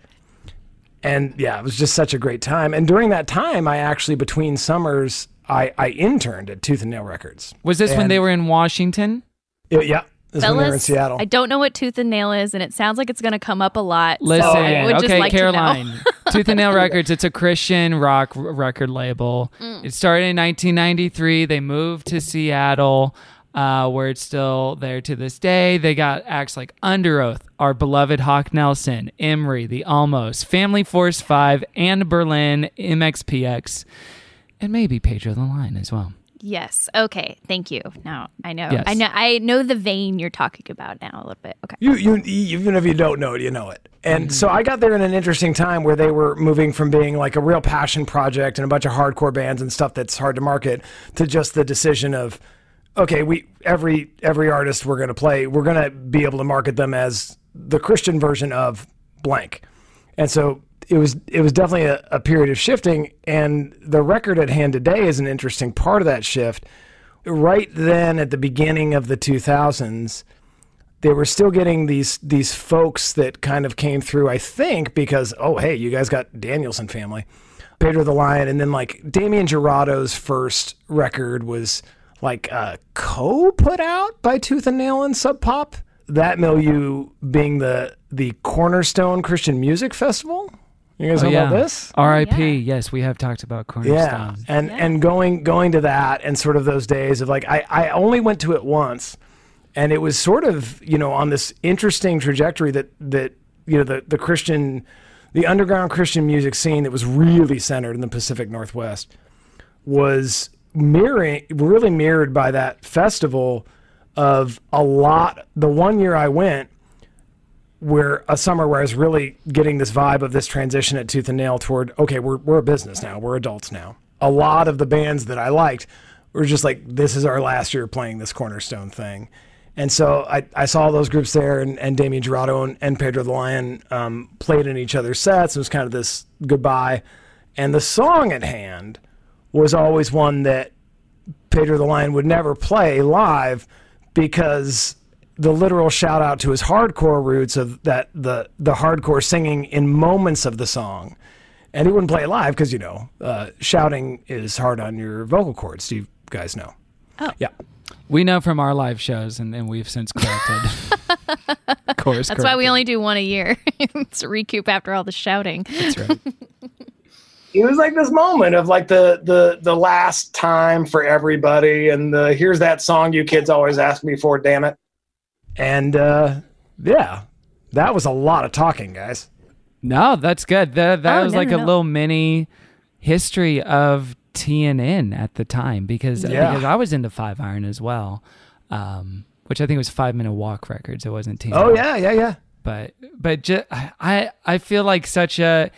And yeah, it was just such a great time. And during that time, I actually between summers I, I interned at Tooth and Nail Records. Was this when they were in Washington? Yeah, yeah. This is when they were in Seattle. I don't know what tooth and nail is, and it sounds like it's going to come up a lot. so Listen, I would just okay, like to Caroline. know. Tooth and Nail Records. It's a Christian rock r- record label. Mm. It started in 1993. They moved to Seattle, uh, where it's still there to this day. They got acts like Underoath, our beloved Hawk Nelson, Emery, The Almost, Family Force Five, Anberlin, MXPX, and maybe Pedro the Lion as well. Yes. Okay. Thank you. Now I know. Yes. I know. I know the vein you're talking about now a little bit. Okay. You, you, even if you don't know it, you know it. And so I got there in an interesting time where they were moving from being like a real passion project and a bunch of hardcore bands and stuff that's hard to market to just the decision of, okay, we every every artist we're going to play, we're going to be able to market them as the Christian version of blank. And so it was it was definitely a, a period of shifting. And the record at hand today is an interesting part of that shift. Right then, at the beginning of the 2000s, they were still getting these these folks that kind of came through. I think because oh hey, you guys got Danielson family, Pedro the Lion, and then like Damien Jurado's first record was like uh, co put out by Tooth and Nail and Sub Pop. That milieu being the the Cornerstone Christian Music Festival. You guys Oh, know yeah. about this? R.I.P. Yes, we have talked about Cornerstone. Yeah, and and going going to that and sort of those days of like I I only went to it once, and it was sort of you know on this interesting trajectory that that you know the the Christian, the underground Christian music scene that was really centered in the Pacific Northwest, was mirroring really mirrored by that festival of a lot. The one year I went, where a summer where I was really getting this vibe of this transition at Tooth and Nail toward okay, we're we're a business now, we're adults now. A lot of the bands that I liked were just like, this is our last year playing this cornerstone thing. And so I, I saw those groups there, and, and Damien Jurado and, and Pedro the Lion um, played in each other's sets. It was kind of this goodbye. And the song at hand was always one that Pedro the Lion would never play live because the literal shout out to his hardcore roots of that the the hardcore singing in moments of the song, and he wouldn't play it live because you know uh, shouting is hard on your vocal cords. Do you guys know? Oh. Yeah. We know from our live shows, and, and we've since corrected. Of course That's why we only do one a year. it's a recoup after all the shouting. That's right. it was like this moment of like the the the last time for everybody and the here's that song you kids always ask me for damn it And uh, yeah, that was a lot of talking, guys. No, that's good. That that Oh, was no, like no, a no. little mini history of TNN at the time because Yeah. because I was into Five Iron as well. Um, which I think was Five Minute Walk Records. It wasn't Teen. Oh yeah, yeah, yeah. but but just I I feel like such a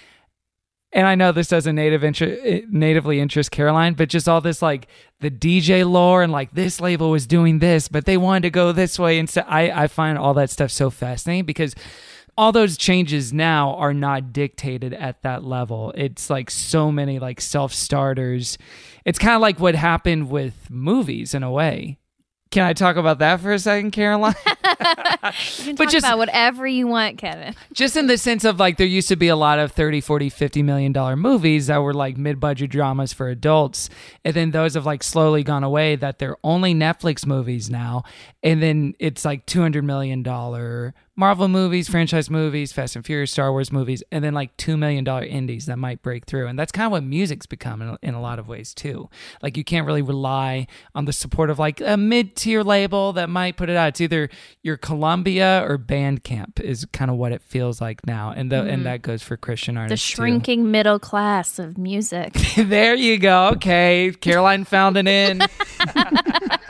and I know this doesn't native inter- natively interest Caroline, but just all this like the DJ lore and like this label was doing this, but they wanted to go this way instead. I I find all that stuff so fascinating because all those changes now are not dictated at that level. It's like so many like self starters. It's kind of like what happened with movies in a way. Can I talk about that for a second, Caroline? You can But talk just- about whatever you want, Kevin. just in the sense of like there used to be a lot of 30 40 50 million dollar movies that were like mid-budget dramas for adults and then those have like slowly gone away that they're only netflix movies now and then it's like 200 million dollar marvel movies franchise movies fast and furious star wars movies and then like 2 million dollar indies that might break through and that's kind of what music's become in, in a lot of ways too like you can't really rely on the support of like a mid-tier label that might put it out it's either your columbia or bandcamp is kind of what it feels like now and the, Mhm. and that goes for christian The artists too. shrinking middle class of music. there you go okay caroline found it in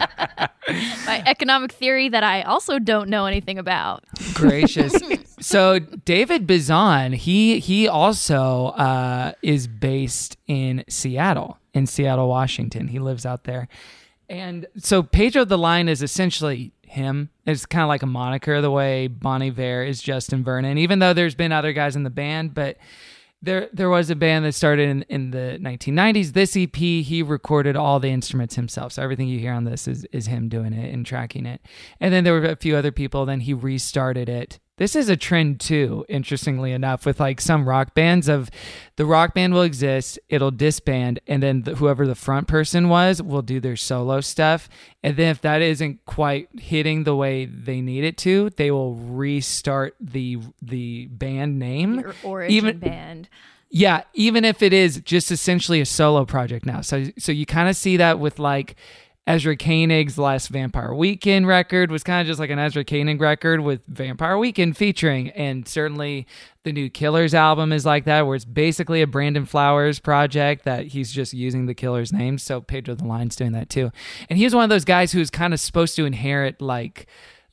My economic theory that I also don't know anything about. gracious. So david bazan he he also uh is based in seattle in seattle washington. He lives out there. And so pedro the Lion is essentially him. It's kind of like a moniker the way Bon Iver is justin vernon even though there's been other guys in the band but there there was a band that started in, in the 1990s this ep he recorded all the instruments himself. So everything you hear on this is, is him doing it and tracking it. And then there were a few other people. Then he restarted it this is a trend too interestingly enough with like some rock bands of the rock band will exist it'll disband and then the, whoever the front person was will do their solo stuff and then if that isn't quite hitting the way they need it to they will restart the the band name Your origin band. yeah, even if it is just essentially a solo project now. So so you kind of see that with like Ezra Koenig's last Vampire Weekend record was kind of just like an Ezra Koenig record with Vampire Weekend featuring, and certainly the new Killers album is like that, where it's basically a Brandon Flowers project that he's just using the Killers name. So Pedro the Lion's doing that too, and he was one of those guys who's kind of supposed to inherit like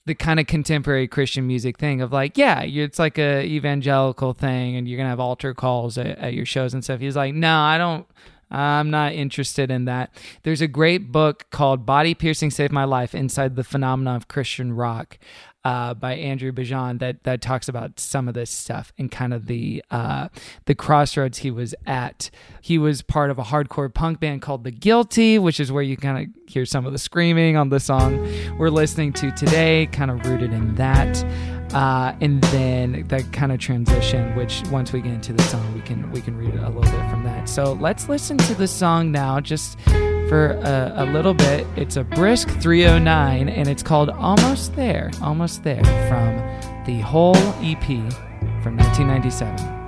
the kind of contemporary Christian music thing of like, yeah, it's like a evangelical thing, and you're gonna have altar calls at, at your shows and stuff. He's like, no, I don't. I'm not interested in that. There's a great book called Body Piercing Saved My Life Inside the Phenomena of Christian Rock uh, by Andrew Beaujon that, that talks about some of this stuff and kind of the uh, the crossroads he was at. He was part of a hardcore punk band called The Guilty, which is where you kind of hear some of the screaming on the song we're listening to today, kind of rooted in that. Uh, and then that kind of transition, which once we get into the song, we can we can read a little bit from that. So let's listen to the song now, just for a, a little bit. It's a brisk 309, and it's called "Almost There." Almost there from the whole EP from 1997.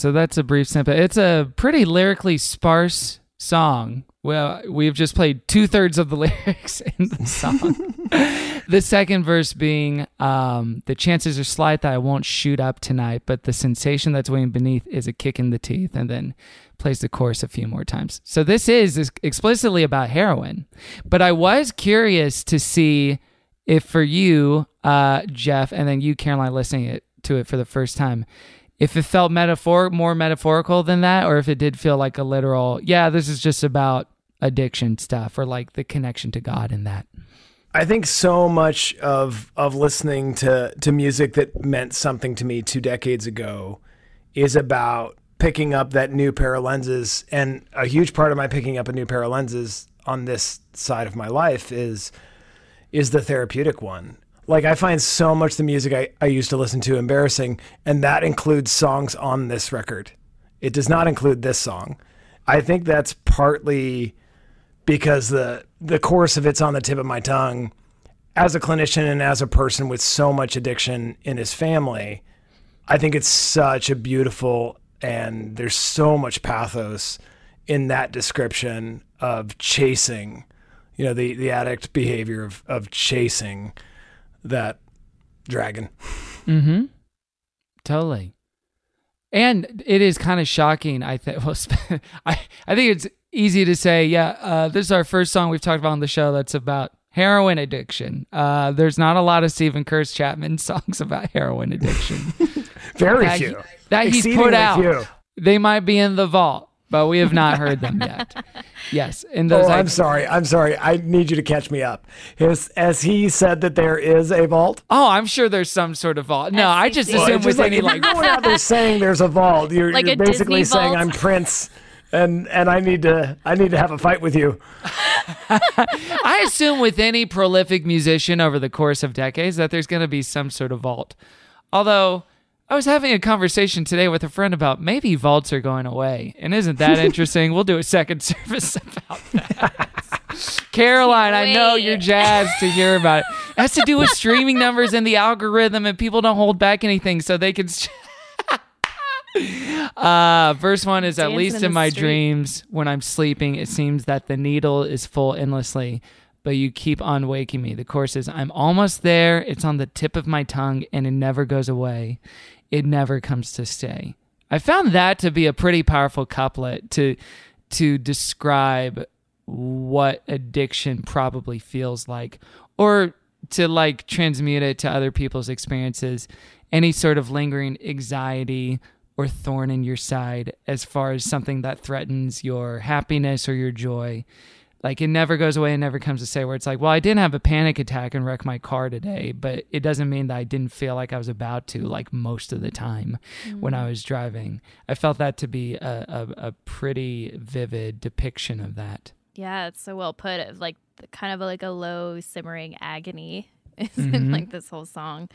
So that's a brief snippet. It's a pretty lyrically sparse song. Well, we've just played two thirds of the lyrics in the song. the second verse being, um, the chances are slight that I won't shoot up tonight, but the sensation that's waiting beneath is a kick in the teeth, and then plays the chorus a few more times. So this is explicitly about heroin. But I was curious to see if for you, uh, Jeff, and then you, Caroline, listening it, to it for the first time, if it felt metaphor more metaphorical than that, or if it did feel like a literal, yeah, this is just about addiction stuff, or like the connection to God in that. I think so much of of listening to to music that meant something to me two decades ago is about picking up that new pair of lenses, and a huge part of my picking up a new pair of lenses on this side of my life is is the therapeutic one. Like I find so much the music I, I used to listen to embarrassing, and that includes songs on this record. It does not include this song. I think that's partly because the the course of it's on the tip of my tongue. As a clinician and as a person with so much addiction in his family, I think it's such a beautiful and there's so much pathos in that description of chasing, you know, the the addict behavior of of chasing that dragon. Mm-hmm. Totally. And it is kind of shocking. I think. Well, I I think it's easy to say. Yeah, uh, this is our first song we've talked about on the show. That's about heroin addiction. Uh, there's not a lot of Steven Curtis Chapman songs about heroin addiction. Very that few. He, that he's put out. few. They might be in the vault, but we have not heard them yet. Yes, and those. oh, I- I'm sorry. I'm sorry. I need you to catch me up. Has, as he said that there is a vault? Oh, I'm sure there's some sort of vault. No, I just Well, assume it's with just like, any if like you're going out there saying there's a vault, you're, Like you're a basically Disney saying vault? I'm Prince, and and I need to I need to have a fight with you. I assume with any prolific musician over the course of decades that there's going to be some sort of vault. Although I was having a conversation today with a friend about maybe vaults are going away. And isn't that interesting? we'll do a second service about that. Caroline, I know you're jazzed to hear about it. It has to do with streaming numbers and the algorithm, and people don't hold back anything so they can. St- uh, verse one is at least in in my street. dreams when I'm sleeping, it seems that the needle is full endlessly, but you keep on waking me. The chorus is I'm almost there. It's on the tip of my tongue, and it never goes away. It never comes to stay. I found that to be a pretty powerful couplet to to describe what addiction probably feels like, or to like transmute it to other people's experiences. Any sort of lingering anxiety or thorn in your side as far as something that threatens your happiness or your joy. Like it never goes away and never comes to say where it's like, well, I didn't have a panic attack and wreck my car today, but it doesn't mean that I didn't feel like I was about to, like most of the time when I was driving. I felt that to be a, a, a pretty vivid depiction of that. Yeah, it's so well put. Of like kind of like a low simmering agony is Mhm. in like this whole song.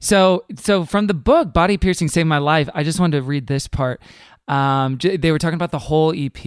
So, so from the book "Body Piercing Saved My Life," I just wanted to read this part. Um, they were talking about the whole EP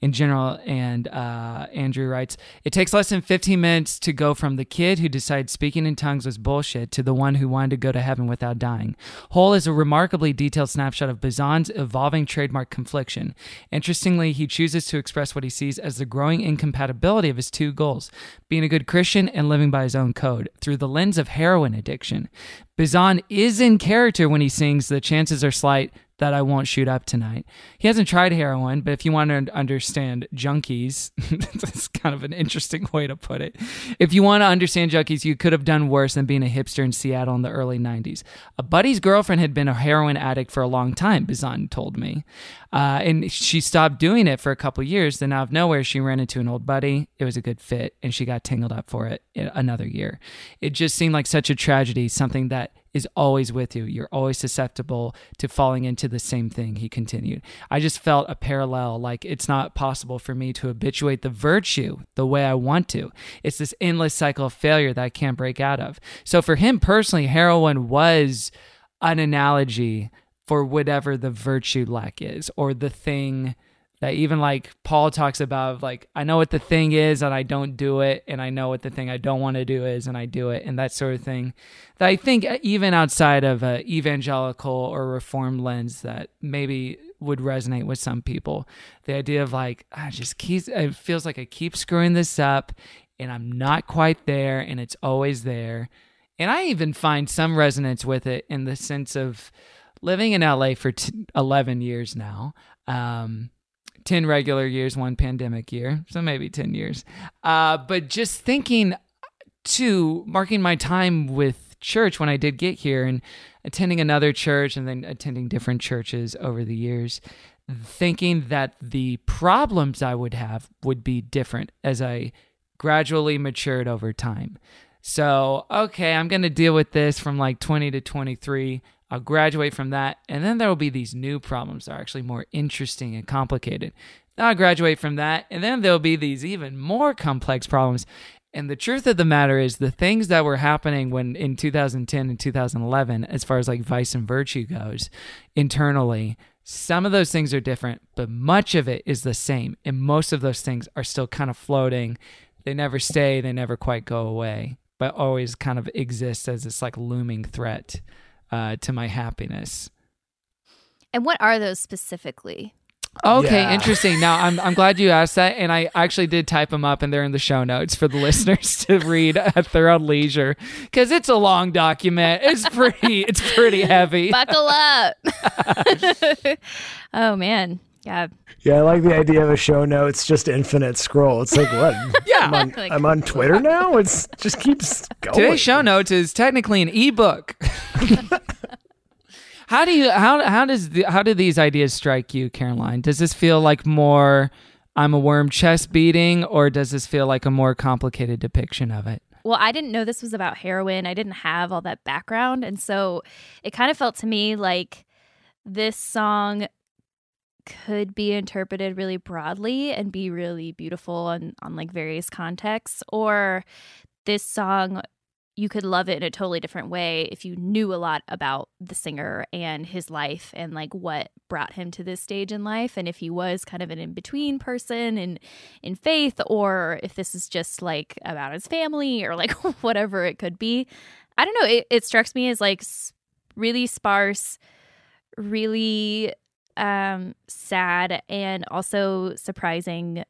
in general, and uh, Andrew writes, "It takes less than 15 minutes to go from the kid who decided speaking in tongues was bullshit to the one who wanted to go to heaven without dying. Whole is a remarkably detailed snapshot of Bazan's evolving trademark confliction. Interestingly, he chooses to express what he sees as the growing incompatibility of his two goals: being a good Christian and living by his own code through the lens of heroin addiction." Bazan is in character when he sings, The chances are slight that I won't shoot up tonight. He hasn't tried heroin, but if you want to understand junkies, that's kind of an interesting way to put it. If you want to understand junkies, you could have done worse than being a hipster in Seattle in the early 90s. A buddy's girlfriend had been a heroin addict for a long time, Bazan told me. Uh, and she stopped doing it for a couple years. Then out of nowhere, she ran into an old buddy. It was a good fit, and she got tangled up for it another year. It just seemed like such a tragedy, something that is always with you. You're always susceptible to falling into the same thing, he continued. I just felt a parallel, like it's not possible for me to habituate the virtue the way I want to. It's this endless cycle of failure that I can't break out of. So for him personally, heroin was an analogy for whatever the virtue lack is or the thing that even like Paul talks about like I know what the thing is and I don't do it and I know what the thing I don't want to do is and I do it and that sort of thing that I think uh, even outside of a evangelical or reformed lens that maybe would resonate with some people the idea of like I just keep it feels like I keep screwing this up and I'm not quite there and it's always there and I even find some resonance with it in the sense of living in LA for t- 11 years now. Um, 10 regular years, one pandemic year. So maybe 10 years. Uh, but just thinking to marking my time with church when I did get here and attending another church and then attending different churches over the years, thinking that the problems I would have would be different as I gradually matured over time. So, okay, I'm going to deal with this from like 20 to 23. I'll graduate from that. And then there will be these new problems that are actually more interesting and complicated. I'll graduate from that. And then there'll be these even more complex problems. And the truth of the matter is, the things that were happening when in 2010 and 2011, as far as like vice and virtue goes, internally, some of those things are different, but much of it is the same. And most of those things are still kind of floating. They never stay, they never quite go away, but always kind of exist as this like looming threat uh, to my happiness. And what are those specifically? Okay, Yeah. interesting. Now I'm I'm glad you asked that, and I actually did type them up, and they're in the show notes for the listeners to read at their own leisure because it's a long document. It's pretty it's pretty heavy. Buckle up. oh man. Yeah. Yeah, I like the idea of a show notes, just infinite scroll. It's like what? Yeah. I'm on, Like- I'm on Twitter now. It's just keeps going. Today's show notes is technically an ebook. how do you how how does the, how do these ideas strike you, Caroline? Does this feel like more I'm a worm chest beating, or does this feel like a more complicated depiction of it? Well, I didn't know this was about heroin. I didn't have all that background. And so it kind of felt to me like this song could be interpreted really broadly and be really beautiful on, on like various contexts. Or this song, you could love it in a totally different way if you knew a lot about the singer and his life and like what brought him to this stage in life and if he was kind of an in-between person in in faith or if this is just like about his family or like whatever it could be i don't know it, it strikes me as like really sparse really um sad and also surprising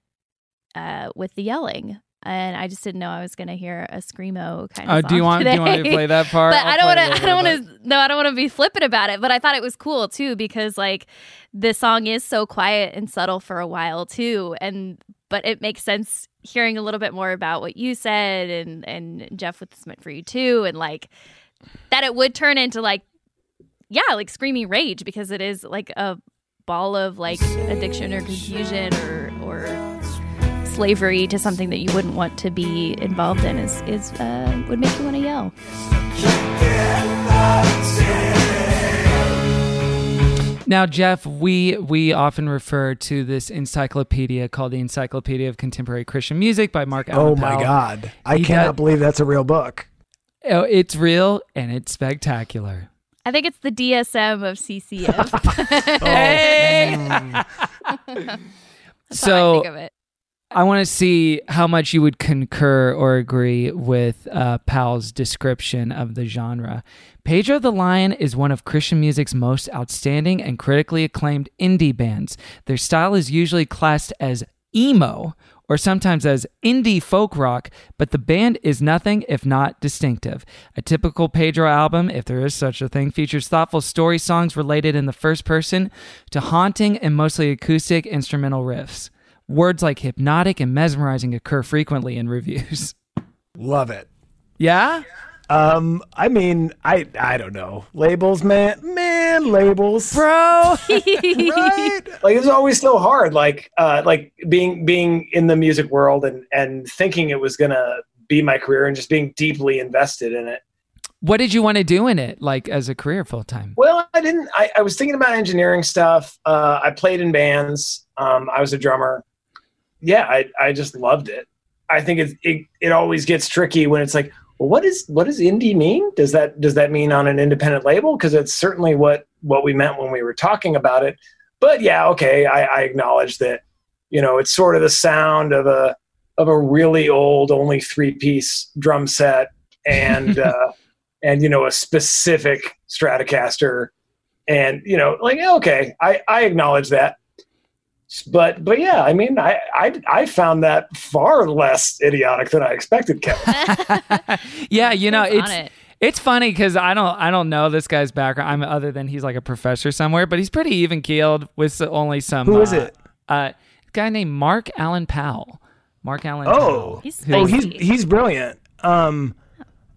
uh with the yelling and I just didn't know I was gonna hear a screamo kind of. Oh, do you want- do you want to play that part? But I'll I don't want to. I don't want to. No, I don't want to be flippant about it. But I thought it was cool too because like the song is so quiet and subtle for a while too, and but it makes sense hearing a little bit more about what you said and and Jeff with this meant for you too, and like that it would turn into like yeah, like screaming rage because it is like a ball of like addiction or confusion or or slavery to something that you wouldn't want to be involved in is is uh, would make you want to yell. Now, Jeff, we we often refer to this encyclopedia called the Encyclopedia of Contemporary Christian Music by Mark Allen Oh my Powell. God! I He cannot does- believe that's a real book. Oh, it's real and it's spectacular. I think it's the DSM of CCF. That's so I think of it. I want to see how much you would concur or agree with uh, Powell's description of the genre. Pedro the Lion is one of Christian music's most outstanding and critically acclaimed indie bands. Their style is usually classed as emo or sometimes as indie folk rock, but the band is nothing if not distinctive. A typical Pedro album, if there is such a thing, features thoughtful story songs related in the first person to haunting and mostly acoustic instrumental riffs. Words like hypnotic and mesmerizing occur frequently in reviews. Love it. Yeah? Um, I mean, I I don't know. Labels, man, man, labels, bro. right? like it's always so hard like uh like being being in the music world and and thinking it was gonna be my career and just being deeply invested in it. What did you want to do in it, like as a career full time? well i didn't I, I was thinking about engineering stuff. Uh i played in bands. Um i was a drummer. Yeah i i just loved it. I think it it, it always gets tricky when it's like well, what is what does indie mean? Does that does that mean on an independent label? Because it's certainly what what we meant when we were talking about it. But yeah okay i i acknowledge that you know it's sort of the sound of a of a really old only three piece drum set and uh and you know a specific stratocaster. And you know like okay i i acknowledge that but but yeah i mean i i, I found that far less idiotic than i expected kevin yeah, you know, it's on it? it's funny because I don't I don't know this guy's background. I'm other than he's like a professor somewhere, but he's pretty even keeled with only some. Who is uh, it? Uh, guy named Mark Allen Powell. Mark Allen. Oh, Powell, He's who- oh, he's he's brilliant. Um,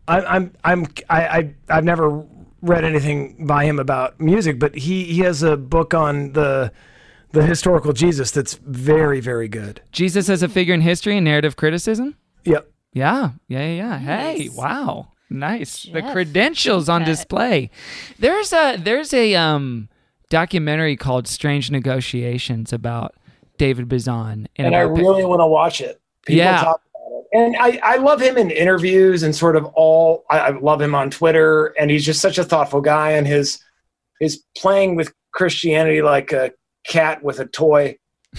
I, I'm I'm I, I I've never read anything by him about music, but he he has a book on the the historical Jesus that's very very good. Jesus as a figure in history and narrative criticism. Yep. Yeah, yeah, yeah. yeah. Hey, Nice. wow, nice. the credentials on display. There's a there's a um documentary called Strange Negotiations about David Bazan, and I about- really want to watch it. People Yeah. talk about it. And I, I love him in interviews and sort of all I, I love him on Twitter and he's just such a thoughtful guy and his his playing with Christianity like a cat with a toy.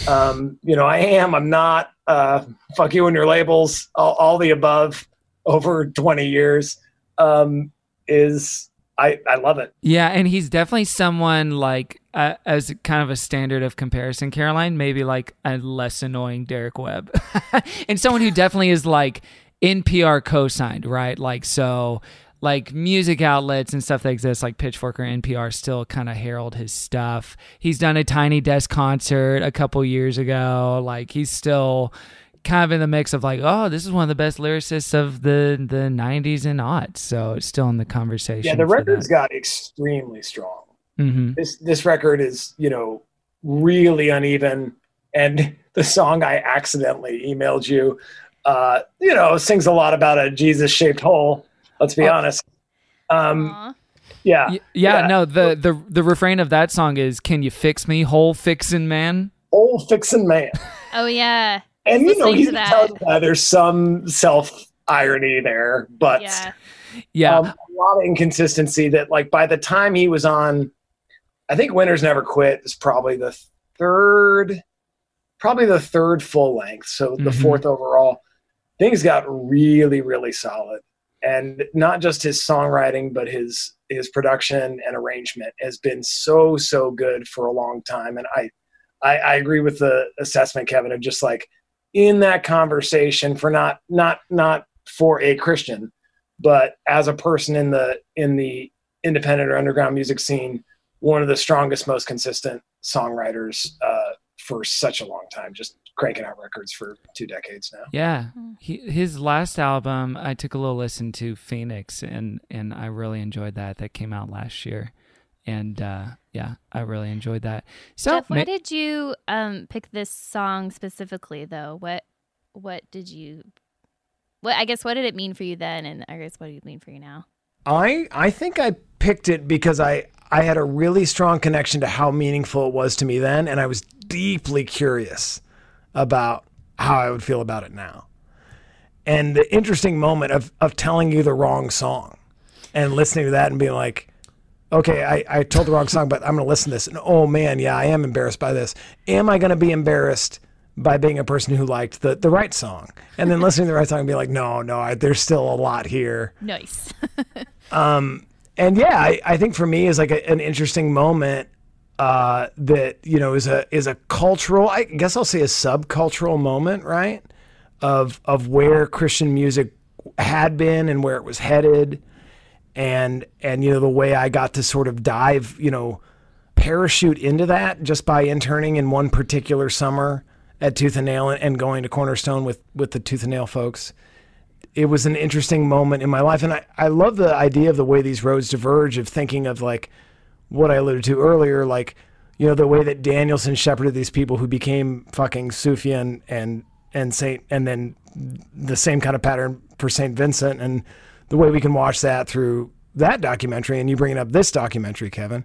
Um, you know, I am, I'm not, uh, fuck you and your labels, all, all the above over 20 years. Um, is I, I love it. Yeah, and he's definitely someone like uh, as kind of a standard of comparison, Caroline, maybe like a less annoying Derek Webb, and someone who definitely is like NPR co-signed, right? Like so, like music outlets and stuff that exist, like Pitchfork or NPR, still kind of herald his stuff. He's done a Tiny Desk concert a couple years ago. Like he's still kind of in the mix of like, oh, this is one of the best lyricists of the the '90s and aughts. So it's still in the conversation. Yeah, the record's that. got extremely strong. Mhm. This this record is, you know, really uneven. And the song I accidentally emailed you, uh, you know, sings a lot about a Jesus shaped hole. Let's be honest. Um, yeah, Y- yeah, no, the, the the refrain of that song is "Can you fix me, whole fixin' man?" Old fixin' man. Oh yeah. And you know, listening he's to that. telling you, uh, there's some self irony there, but Yeah. Yeah. um, a lot of inconsistency that like by the time he was on i think winners never quit is probably the third probably the third full length so the Mhm. fourth overall things got really really solid and not just his songwriting but his his production and arrangement has been so so good for a long time. And i i, I agree with the assessment kevin of just like in that conversation for not not not for a christian but as a person in the in the independent or underground music scene one of the strongest most consistent songwriters uh, for such a long time. Just cranking out records for two decades now Yeah, he, his last album, I took a little listen to Phoenix, and and I really enjoyed that. That came out last year, and uh, yeah, I really enjoyed that. So Jeff, why ma- did you um pick this song specifically though? What what did you what I guess what did it mean for you then and I guess what do you mean for you now? I I think I picked it because I I had a really strong connection to how meaningful it was to me then, and I was deeply curious about how I would feel about it now. And the interesting moment of of telling you the wrong song and listening to that and being like, okay, I, I told the wrong song, but I'm gonna listen to this. And oh man, yeah, I am embarrassed by this. Am I gonna be embarrassed by being a person who liked the, the right song? And then listening to the right song and be like, no, no, I, there's still a lot here. Nice. Um, and yeah, I, I think for me is like a, an interesting moment uh, that you know is a is a cultural. I guess I'll say a subcultural moment, right? Of of where Christian music had been and where it was headed, and and you know the way I got to sort of dive, you know, parachute into that just by interning in one particular summer at Tooth and Nail and, going to Cornerstone with with the Tooth and Nail folks it was an interesting moment in my life. And I, I love the idea of the way these roads diverge of thinking of like what I alluded to earlier, like, you know, the way that Danielson shepherded these people who became fucking Sufjan and, and Saint, and then the same kind of pattern for St. Vincent and the way we can watch that through that documentary. And you bringing up this documentary, Kevin,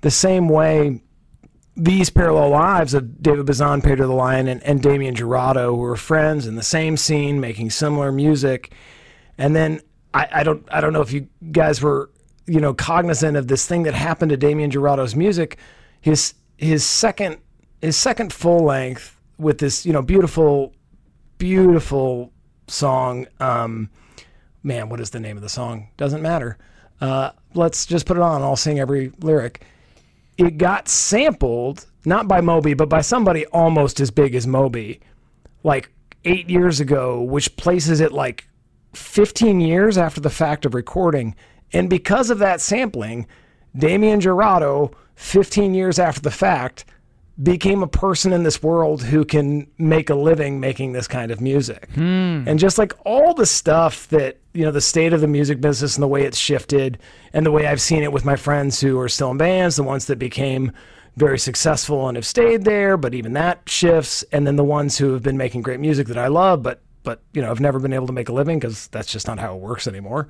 the same way these parallel lives of David Bazan, Pedro the Lion, and, and Damien Jurado, were friends in the same scene, making similar music. And then I, I don't I don't know if you guys were you know cognizant of this thing that happened to Damien Jurado's music. His his second his second full length with this you know beautiful beautiful song. Um, man, what is the name of the song? Doesn't matter. Uh, let's just put it on. I'll sing every lyric it got sampled not by Moby, but by somebody almost as big as Moby, like eight years ago, which places it like 15 years after the fact of recording. And because of that sampling, Damien Jurado, 15 years after the fact, became a person in this world who can make a living making this kind of music. Hmm. And just like all the stuff that, you know, the state of the music business and the way it's shifted and the way I've seen it with my friends who are still in bands, the ones that became very successful and have stayed there, but even that shifts. And then the ones who have been making great music that I love, but but you know, I've never been able to make a living because that's just not how it works anymore.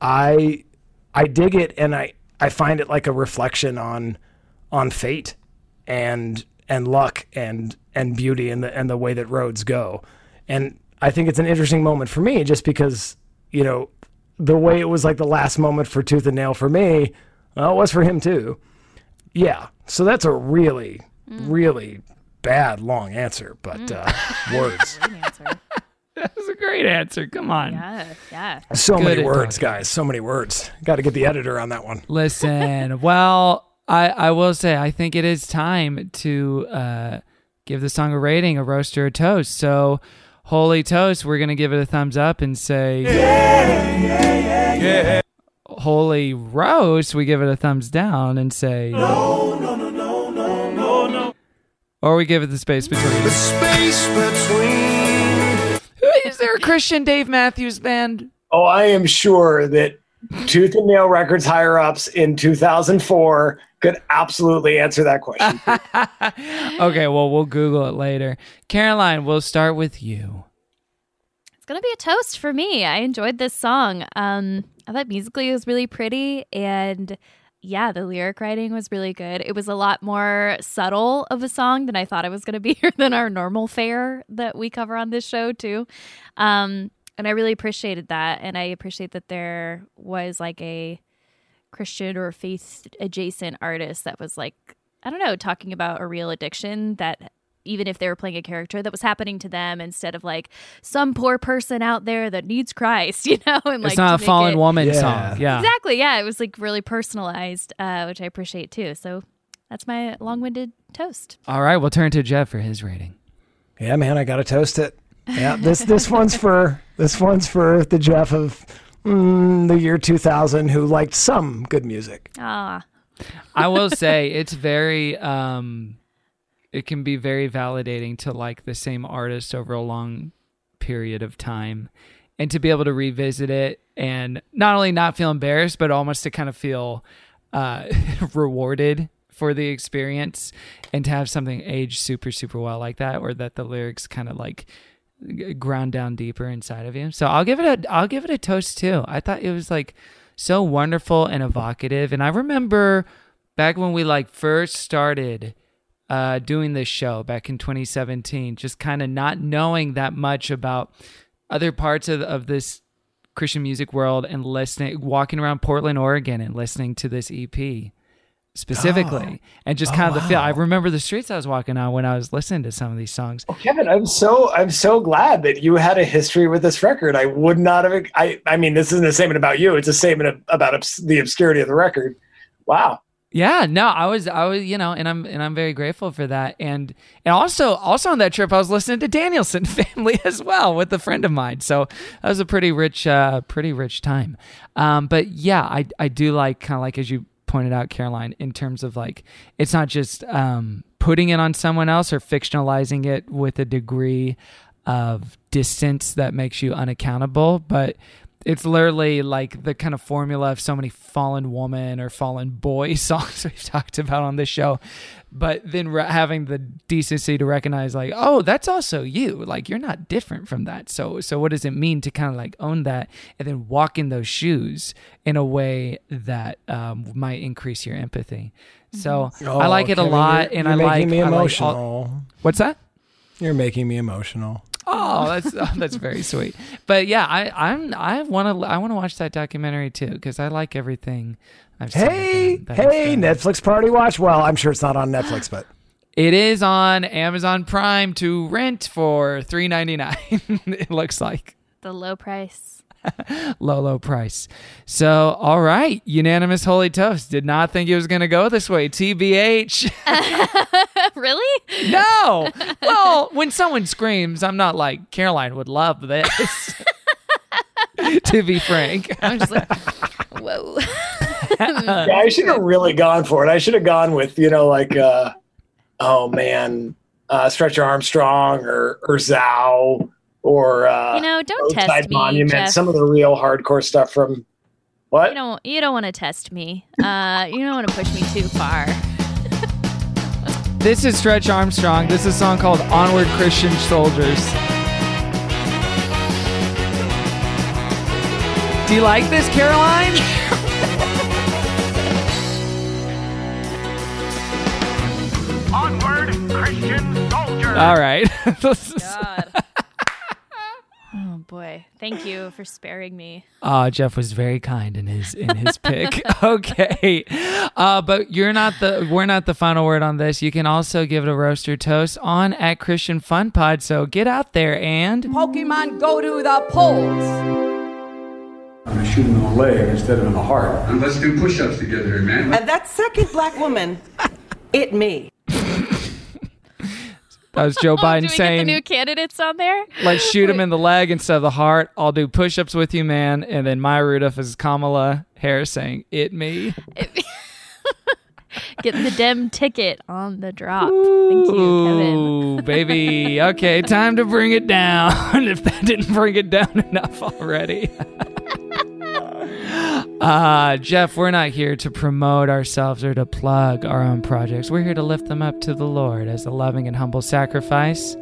I I dig it and I I find it like a reflection on on fate and and luck and and beauty and the and the way that roads go. And I think it's an interesting moment for me just because, you know, the way it was like the last moment for Tooth and Nail for me, well, it was for him too. Yeah. So that's a really, really bad long answer, but uh, words. That was a great answer. Come on. Yeah, yeah. So Good many words, talking. guys. So many words. Got to get the editor on that one. Listen, well, I, I will say, I think it is time to uh, give the song a rating, a roast or a toast. So, Holy Toast, we're going to give it a thumbs up and say, yeah, yeah, yeah. yeah. Holy Roast, we give it a thumbs down and say, no, no, no, no, no, no, no. Or we give it the space between. The space between. Is there a Christian Dave Matthews band? Oh, I am sure that Tooth and Nail Records higher ups in 2004 could absolutely answer that question. Okay, well, we'll Google it later. Caroline, we'll start with you. It's gonna be a toast for me. I enjoyed this song. Um, I thought musically it was really pretty, and yeah, the lyric writing was really good. It was a lot more subtle of a song than I thought it was gonna be than our normal fare that we cover on this show too. Um, and I really appreciated that, and I appreciate that there was like a Christian or faith adjacent artist that was like, I don't know, talking about a real addiction that even if they were playing a character that was happening to them instead of like some poor person out there that needs Christ, you know, and like it's not a fallen it- woman Yeah. song. Yeah. Exactly. Yeah. It was like really personalized, uh, which I appreciate too. So that's my long winded toast. All right, we'll turn to Jeff for his rating. Yeah, man, I got to toast it. Yeah, this this one's for this one's for the Jeff of mm, the year 2000 who liked some good music. Ah, I will say it's very um it can be very validating to like the same artist over a long period of time and to be able to revisit it and not only not feel embarrassed but almost to kind of feel uh rewarded for the experience and to have something age super super well like that or that the lyrics kind of like ground down deeper inside of you. So I'll give it a I'll give it a toast too. I thought it was like so wonderful and evocative and I remember back when we like first started uh doing this show back in 2017 just kind of not knowing that much about other parts of of this Christian music world and listening walking around Portland, Oregon and listening to this EP specifically and just Oh, kind of the feel. I remember the streets I was walking on when I was listening to some of these songs. Kevin, I'm so I'm so glad that you had a history with this record. I would not have. I I mean, this isn't a statement about you. It's a statement of, about obs- the obscurity of the record. Wow. Yeah, no, I was, I was, you know, and I'm, and I'm very grateful for that. And, and also, also on that trip, I was listening to Danielson family as well with a friend of mine. So that was a pretty rich, uh, pretty rich time. Um, but yeah, I, I do like kind of like as you pointed out, Caroline, in terms of like it's not just um, putting it on someone else or fictionalizing it with a degree of distance that makes you unaccountable, but it's literally like the kind of formula of so many fallen woman or fallen boy songs we've talked about on this show. But then re- having the decency to recognize like oh that's also you. Like you're not different from that. So so what does it mean to kind of like own that and then walk in those shoes in a way that um, might increase your empathy? So i like it a Oh, lot you're- and you're i like making me I like all- what's that? You're making me emotional. Oh, that's oh, that's very sweet. But yeah, I I'm I want to I want to watch that documentary too because I like everything. I've Hey, him that he's hey. Netflix party watch. Well, I'm sure it's not on Netflix, but It is on Amazon Prime to rent for three ninety nine. it looks like the low price. low low price. So all right, unanimous holy toast. Did not think it was gonna go this way. TBH. really? no. Well, when someone screams, I'm not like Caroline would love this. to be frank, I'm just like, whoa. yeah, I should have really gone for it. I should have gone with you know like uh, oh man, uh, Stretcher Armstrong or or Zao or uh, You know, don't Roadside test me, Monument. Jeff. Some of the real hardcore stuff from what? You don't you don't want to test me. Uh, you don't want to push me too far. This is Stretch Armstrong. This is a song called Onward Christian Soldiers. Do you like this, Caroline? Onward Christian Soldiers. All right. God boy. Thank you for sparing me. Uh, Jeff was very kind in his in his pick. okay, uh, but you're not the we're not the final word on this. You can also give it a roaster toast on at Christian Fun Pod. So get out there and Pokemon go to the polls. I'm gonna shoot him in the leg instead of in the heart. And let's do push-ups together, man. And that second black woman, it me. That was Joe oh, Do Biden we get the saying new candidates on there? like shoot him in the leg instead of the heart. I'll do push-ups with you, man. And then Maya Rudolph is Kamala Harris saying it me. Get the dem ticket on the drop. Thank you, Kevin. Ooh, baby. Okay, time to bring it down. if that didn't bring it down enough already. Uh, Jeff, we're not here to promote ourselves or to plug our own projects. We're here to lift them up to the Lord as a loving and humble sacrifice.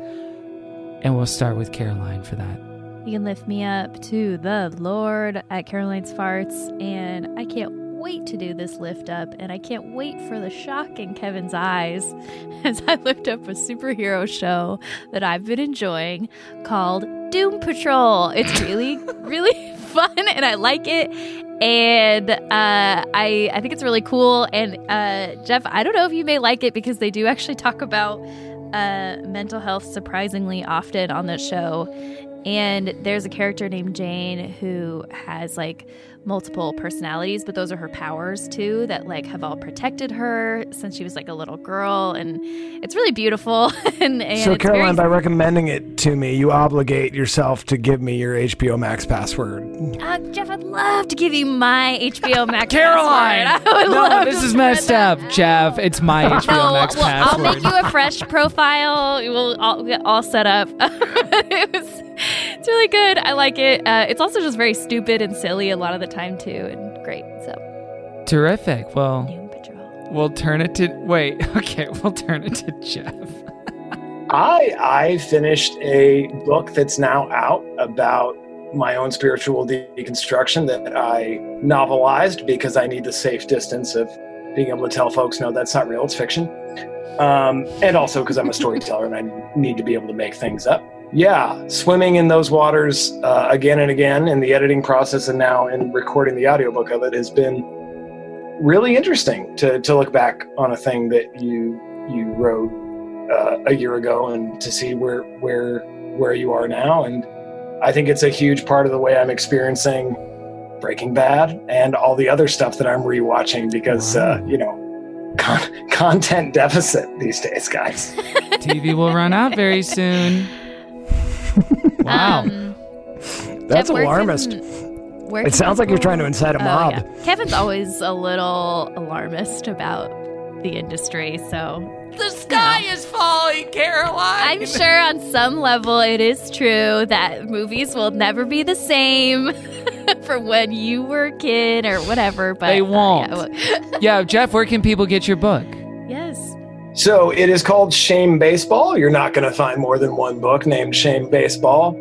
And we'll start with Caroline for that. You can lift me up to the Lord at Caroline's Farts, and I can't wait to do this lift up, and I can't wait for the shock in Kevin's eyes as I lift up a superhero show that I've been enjoying called Doom Patrol. It's really, really fun, and I like it. And uh, I I think it's really cool. And uh, Jeff, I don't know if you may like it because they do actually talk about uh, mental health surprisingly often on this show. And there's a character named Jane who has like multiple personalities, but those are her powers too that like have all protected her since she was like a little girl, and it's really beautiful. and, and so, it's Caroline, by recommending it to me, you obligate yourself to give me your HBO Max password. uh, Jeff, I'd love to give you my HBO Max. Caroline! password. I would No, love this to is spread messed that. up, Jeff. It's my HBO No, Max well, I'll make you a fresh profile. We'll all get all set up. it was, it's really good. I like it. Uh, it's also just very stupid and silly a lot of the time too, and great. So Terrific. Well, we'll turn it to wait. Okay, we'll turn it to Jeff. I I finished a book that's now out about my own spiritual deconstruction that I novelized because I need the safe distance of being able to tell folks no that's not real it's fiction um, and also because I'm a storyteller and I need to be able to make things up yeah swimming in those waters uh, again and again in the editing process and now in recording the audiobook of it has been really interesting to, to look back on a thing that you you wrote uh, a year ago and to see where where where you are now. And i think it's a huge part of the way i'm experiencing breaking bad and all the other stuff that i'm rewatching because uh, you know con- content deficit these days guys. TV will run out very soon. Wow. Um, That's Jeff, alarmist. can- It sounds like you're trying to incite a Oh, mob. yeah. Kevin's always a little alarmist about the industry, so The sky is falling, Caroline. I'm sure on some level it is true that movies will never be the same from when you were a kid or whatever. But They uh, won't. yeah, yeah, Jeff, where can people get your book? yes. So it is called Shame Baseball. You're not going to find more than one book named Shame Baseball.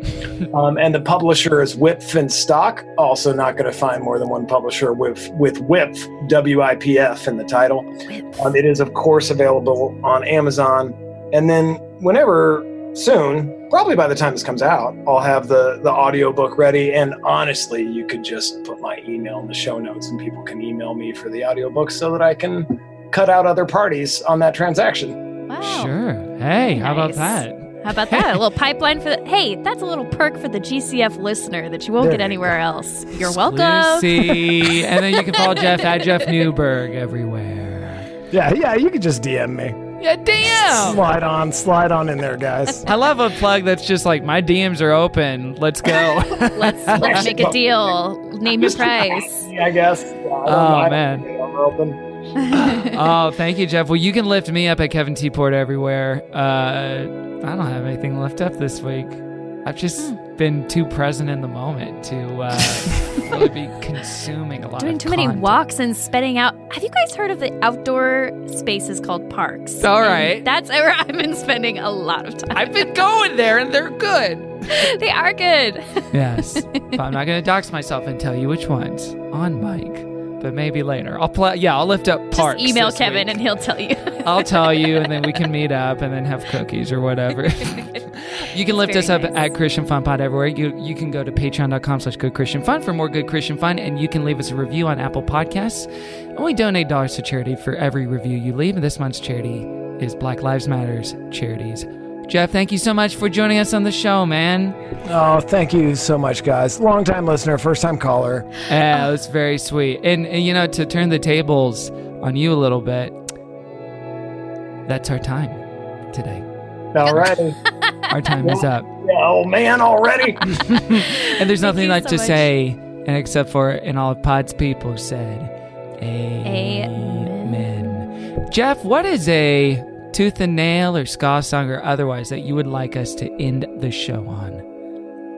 Um, and the publisher is Wipf and Stock. Also not going to find more than one publisher with, with Wipf, W-I-P-F in the title. Um, it is, of course, available on Amazon. And then whenever soon, probably by the time this comes out, I'll have the, the audiobook ready. And honestly, you could just put my email in the show notes and people can email me for the audiobook so that I can cut out other parties on that transaction. Wow. Sure. Hey, how about that? How about that? A little pipeline for the. Hey, that's a little perk for the GCF listener that you won't There get you anywhere else. You're welcome. See, and then you can follow Jeff at Jeff Newburg everywhere. Yeah, yeah, you could just DM me. Yeah, damn. Slide on, slide on in there, guys. I love a plug that's just like my DMs are open. Let's go. Let's let's make a deal. Name your price. I guess. Yeah, I don't oh, know. Oh man. I'm open. oh, thank you, Jeff. Well, you can lift me up at Kevin T. Porter everywhere. Uh, I don't have anything left up this week. I've just Hmm. been too present in the moment to uh, really be consuming a lot of time. Doing too many walks and spitting out. Have you guys heard of the outdoor spaces called parks? All right, And. That's where I've been spending a lot of time. I've been going there, and they're good. they are good. Yes. but I'm not going to dox myself and tell you which ones on mic. But maybe later. I'll play. Yeah, I'll lift up parts. Just email Kevin week. and he'll tell you. I'll tell you, and then we can meet up and then have cookies or whatever. you can lift very us up nice. at Christian Fun Pod everywhere. You you can go to patreon.com slash good Christian fun for more good Christian fun, and you can leave us a review on Apple Podcasts. And we donate dollars to charity for every review you leave. And this month's charity is Black Lives Matters Charities. Jeff, thank you so much for joining us on the show, man. Oh, thank you so much, guys. Long time listener, first time caller. Yeah, it was very sweet. And, and you know, to turn the tables on you a little bit, that's our time today. Alrighty. Our time is up. oh man, already. And there's nothing you left so to much. say, and except for, and all of Pod's people said, Amen. Amen. Jeff, what is a tooth and nail or ska song or otherwise that you would like us to end the show on?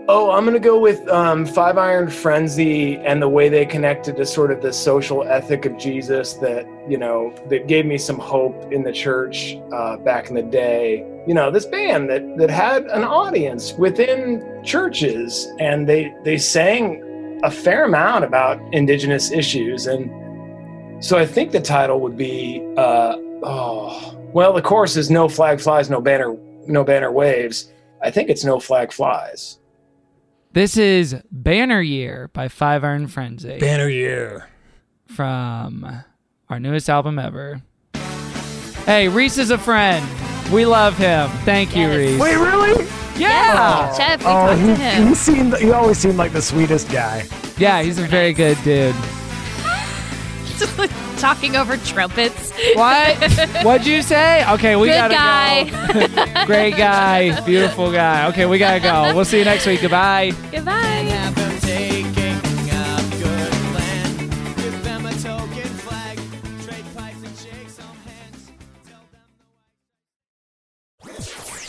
Oh, I'm gonna go with um, Five Iron Frenzy and the way they connected to sort of the social ethic of Jesus that you know that gave me some hope in the church uh, back in the day. You know, this band that that had an audience within churches, and they they sang a fair amount about indigenous issues, and so I think the title would be uh, oh well, the chorus is "No flag flies, no banner, no banner waves." I think it's "No flag flies." This is Banner Year by Five Iron Frenzy. Banner year. from our newest album ever. Hey, Reese is a friend. We love him. Thank you, Yes. Reese. Wait, really? Yeah. Jeff, we Oh, talked he, to him. he seemed. He always seemed like the sweetest guy. Yeah, he's a very good dude. Talking over trumpets. What? What'd you say? Okay, we Good gotta guy. go. Great guy. Beautiful guy. Okay, we gotta go. We'll see you next week. Goodbye. Goodbye.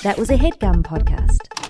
That was a headgum podcast.